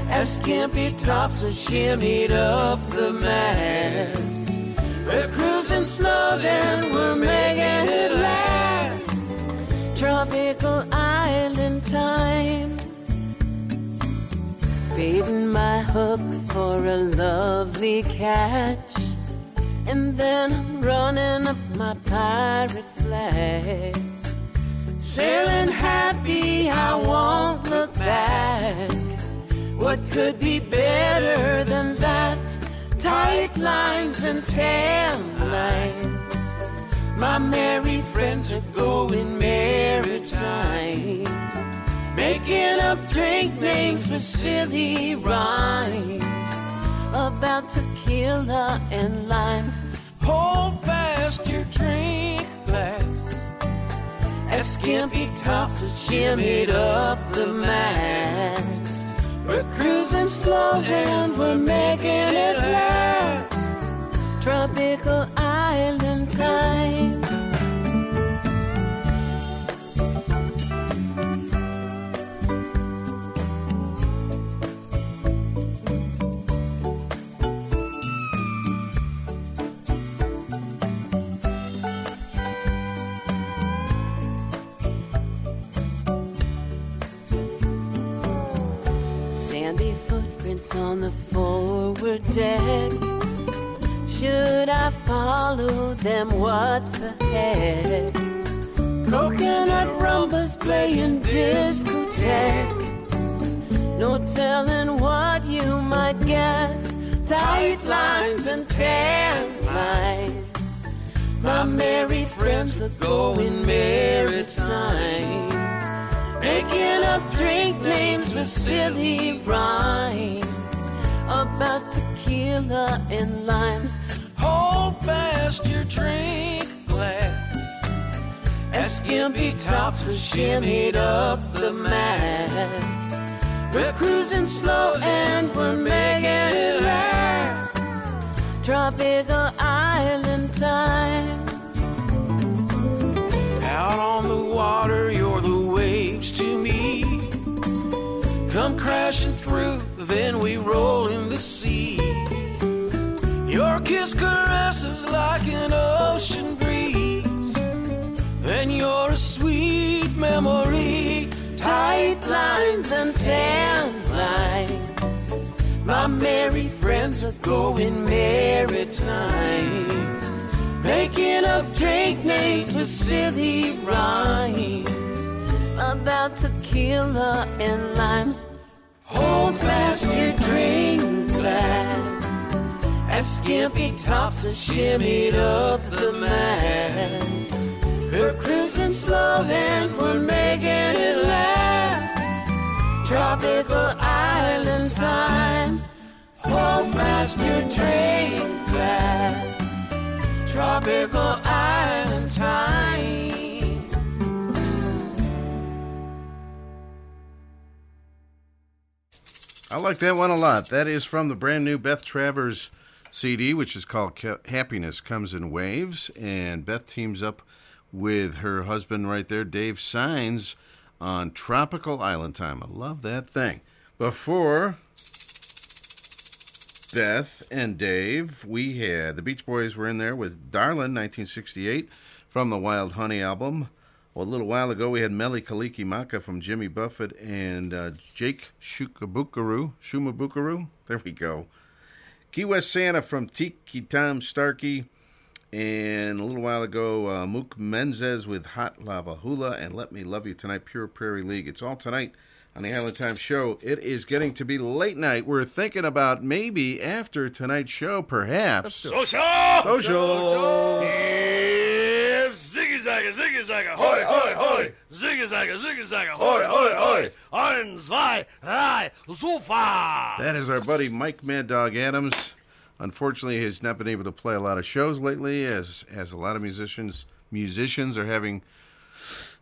As skimpy tops are shimmied up the mast. We're cruising slow, then we're making it last. Tropical island time. Baiting my hook for a lovely catch. And then I'm running up my pirate flag. Sailing happy, I won't look back. What could be better than that? Tight lines and tan lines. My merry friends are going maritime. Making up drink names with silly rhymes about tequila and limes.
Hold fast your drink glass.
As skimpy tops are shimmied up the mast. We're cruising slow and we're making it last. Tropical island time. Footprints on the forward deck. Should I follow them? What the heck? Coconut rumbas playing discotheque. No telling what you might get. Tight lines and tan lines. My merry friends are going maritime. Making up drink names with silly rhymes about tequila and limes.
Hold fast your drink glass.
As skimpy tops are shimmied up the mast. We're cruising slow and we're making it last. Tropical island time.
Out on the water, you're the waves to me. Come crashing through, then we roll in the sea. Your kiss caresses like an ocean breeze. Then you're a sweet memory.
Tight lines and tan lines. My merry friends are going maritime. Making up drink names with silly rhymes about tequila and limes. Hold fast your drink glass as skimpy tops are shimmied up the mast. We're cruising slow and we're making it last. Tropical island times. Hold fast your drink glass. Tropical island time.
I like that one a lot. That is from the brand new Beth Travers CD, which is called Happiness Comes in Waves. And Beth teams up with her husband right there, Dave Signs, on Tropical Island Time. I love that thing. Before Beth and Dave, we had the Beach Boys were in there with Darlin, 1968, from the Wild Honey album. Well, a little while ago, we had Mele Kalikimaka from Jimmy Buffett and uh, Jake Shukabukaru. Shimabukuro? There we go. Key West Santa from Tiki Tom Starkey. And a little while ago, uh, Mook Menzes with Hot Lava Hula and Let Me Love You Tonight, Pure Prairie League. It's all tonight on the Island Time Show. It is getting to be late night. We're thinking about maybe after tonight's show, perhaps.
Social!
Social!
Yes! Ziggy zagga, ziggy zagga, hoi, hoi, hoi! Ziggy zagga, ziggy zagga, hoi, hoi, hoi! Ein, zwei, drei, Sofa!
That is our buddy Mike Mad Dog Adams. Unfortunately, he's not been able to play a lot of shows lately, as as a lot of musicians musicians are having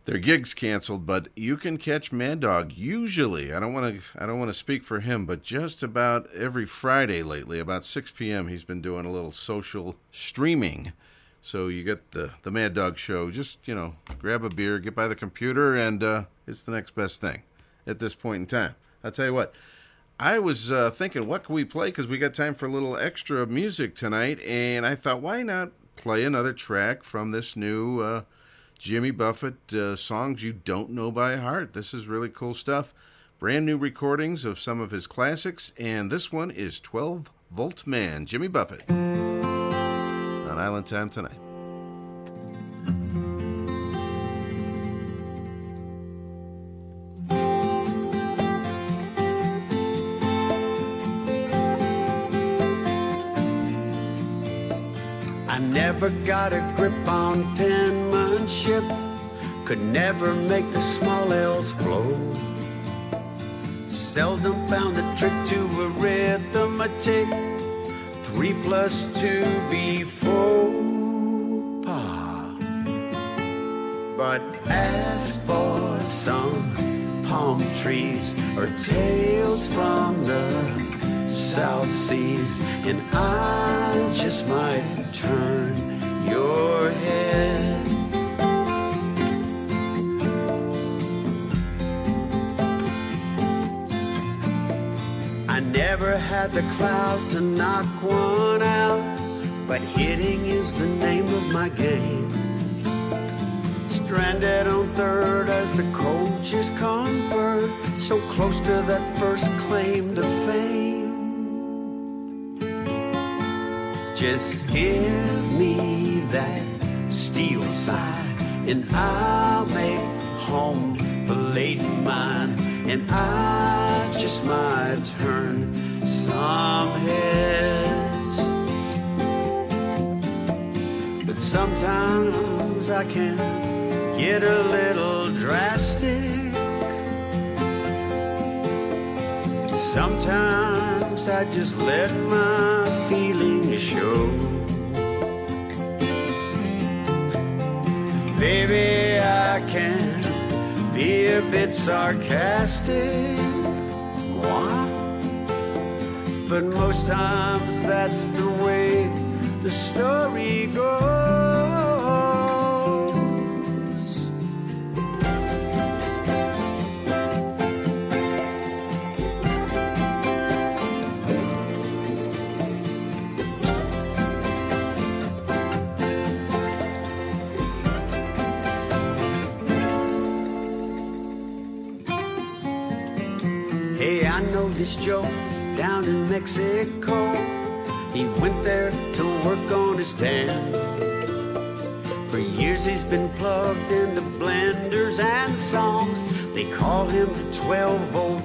their gigs canceled. But you can catch Mad Dog usually. I don't want to I don't want to speak for him, but just about every Friday lately, about 6 p.m., he's been doing a little social streaming. So you get the the Mad Dog show. Just you know, grab a beer, get by the computer, and uh, it's the next best thing at this point in time. I'll tell you what. I was uh, thinking, what can we play? Because we got time for a little extra music tonight, and I thought, why not play another track from this new uh, Jimmy Buffett uh, songs you don't know by heart? This is really cool stuff. Brand new recordings of some of his classics, and this one is 12 Volt Man, Jimmy Buffett, on Island Time tonight.
I never got a grip on penmanship, could never make the small L's flow. Seldom found the trick to a arithmetic, three plus two be four. Pa. But as for some palm trees or tales from the South Seas, and I just might turn your head. Never had the clout to knock one out, but hitting is the name of my game. Stranded on third as the coaches convert, so close to that first claim to fame. Just give me that steel side, and I'll make home plate mine, and I just might turn some heads. But sometimes I can get a little drastic. Sometimes I just let my feelings show. Baby, I can be a bit sarcastic. But most times that's the way the story goes. Joe down in Mexico. He went there to work on his tan. For years he's been plugged into blenders and songs. They call him the 12 volt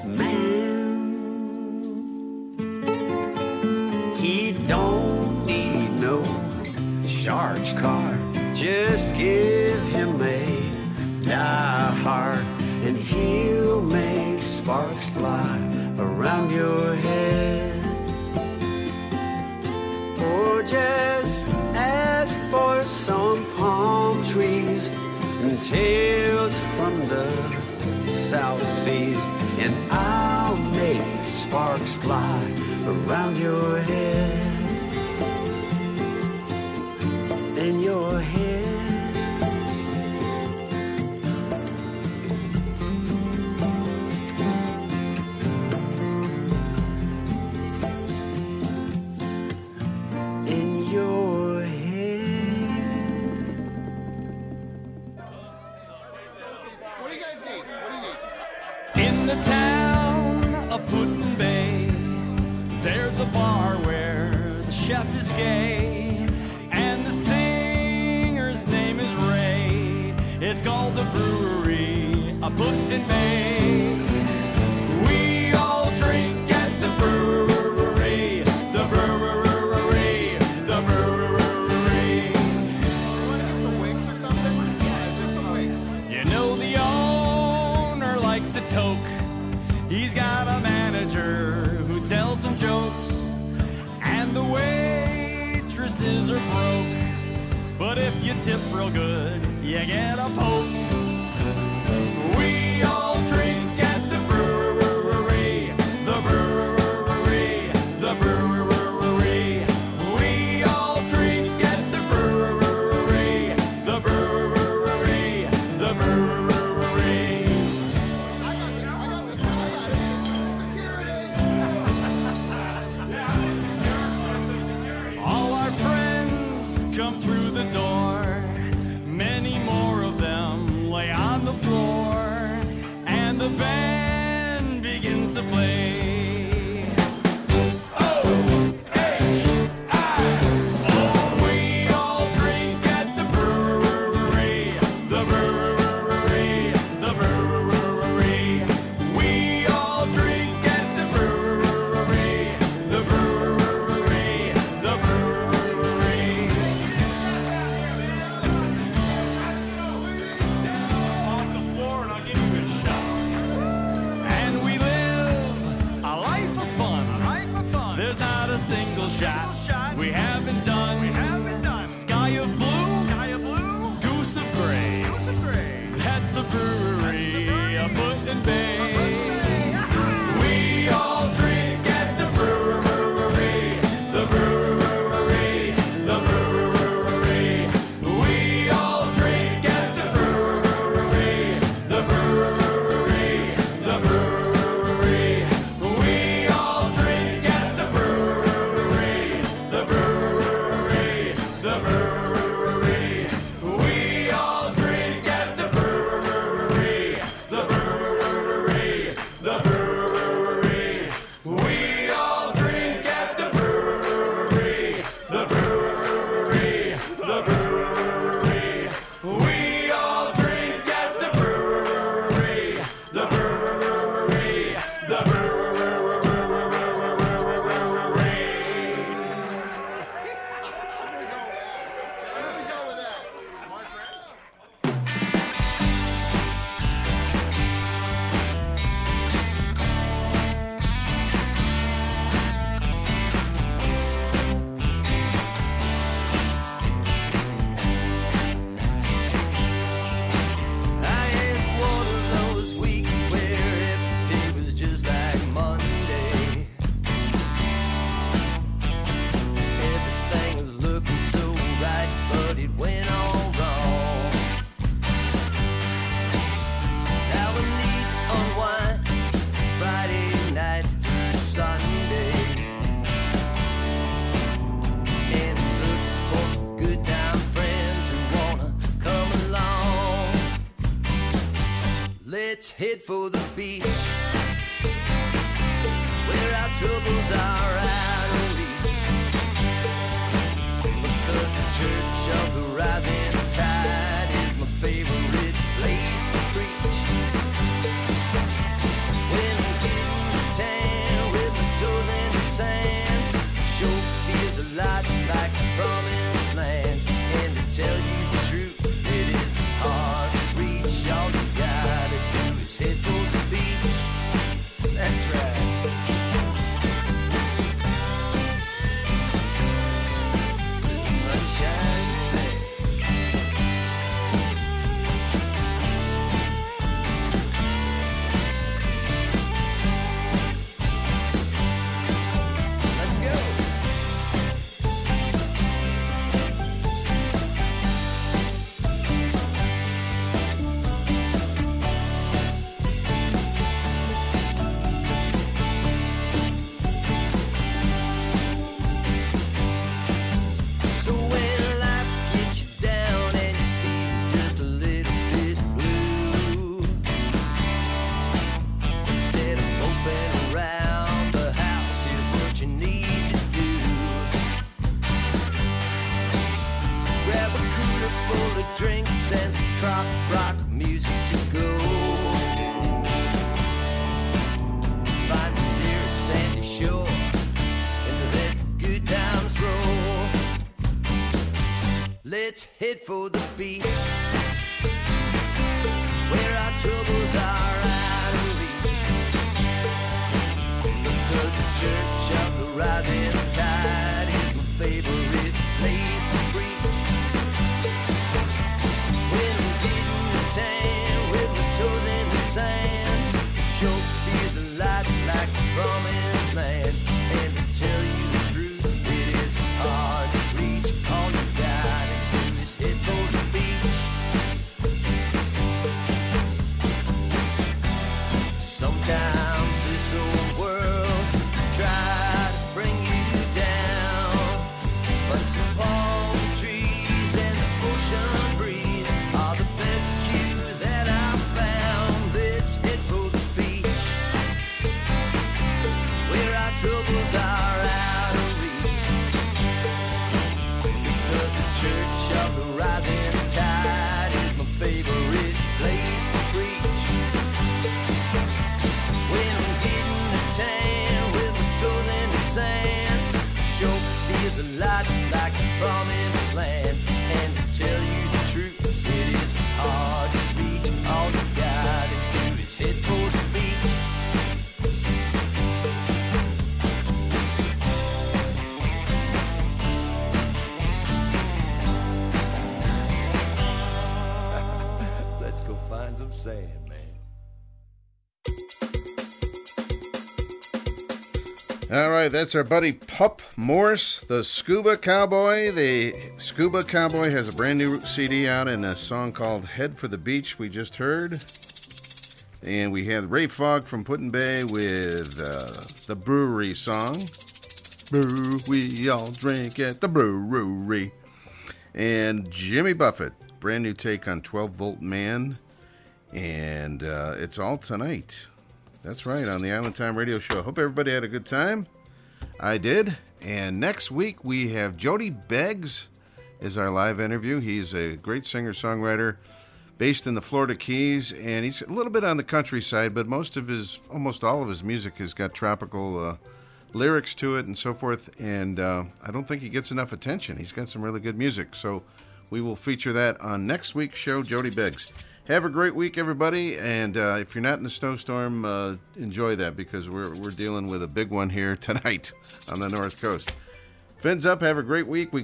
Let's for the beach for the beach. That's
our
buddy Pup Morse, the Scuba Cowboy. The Scuba Cowboy has a brand new CD out and a song called Head for the Beach we just heard. And we had Ray Fogg from Put-in-Bay with uh, the brewery song. Brew, we all drink at the brewery. And Jimmy Buffett, brand new take on 12 Volt Man. And uh, it's all tonight. That's right, on the Island Time Radio Show. Hope everybody had a good time. I did. And next week we have Jody Beggs is our live interview. He's a great singer songwriter based in the Florida Keys, and he's a little bit on the countryside, but most of his, almost all of his music has got tropical uh, lyrics to it and so forth. And uh, I don't think he gets enough attention. He's got some really good music, so we will feature that on next week's show. Jody Beggs. Have a great week, everybody. And uh, if you're not in the snowstorm, uh, enjoy that because we're, we're dealing with a big one here (laughs) tonight on the North Coast. Fins up. Have a great week. We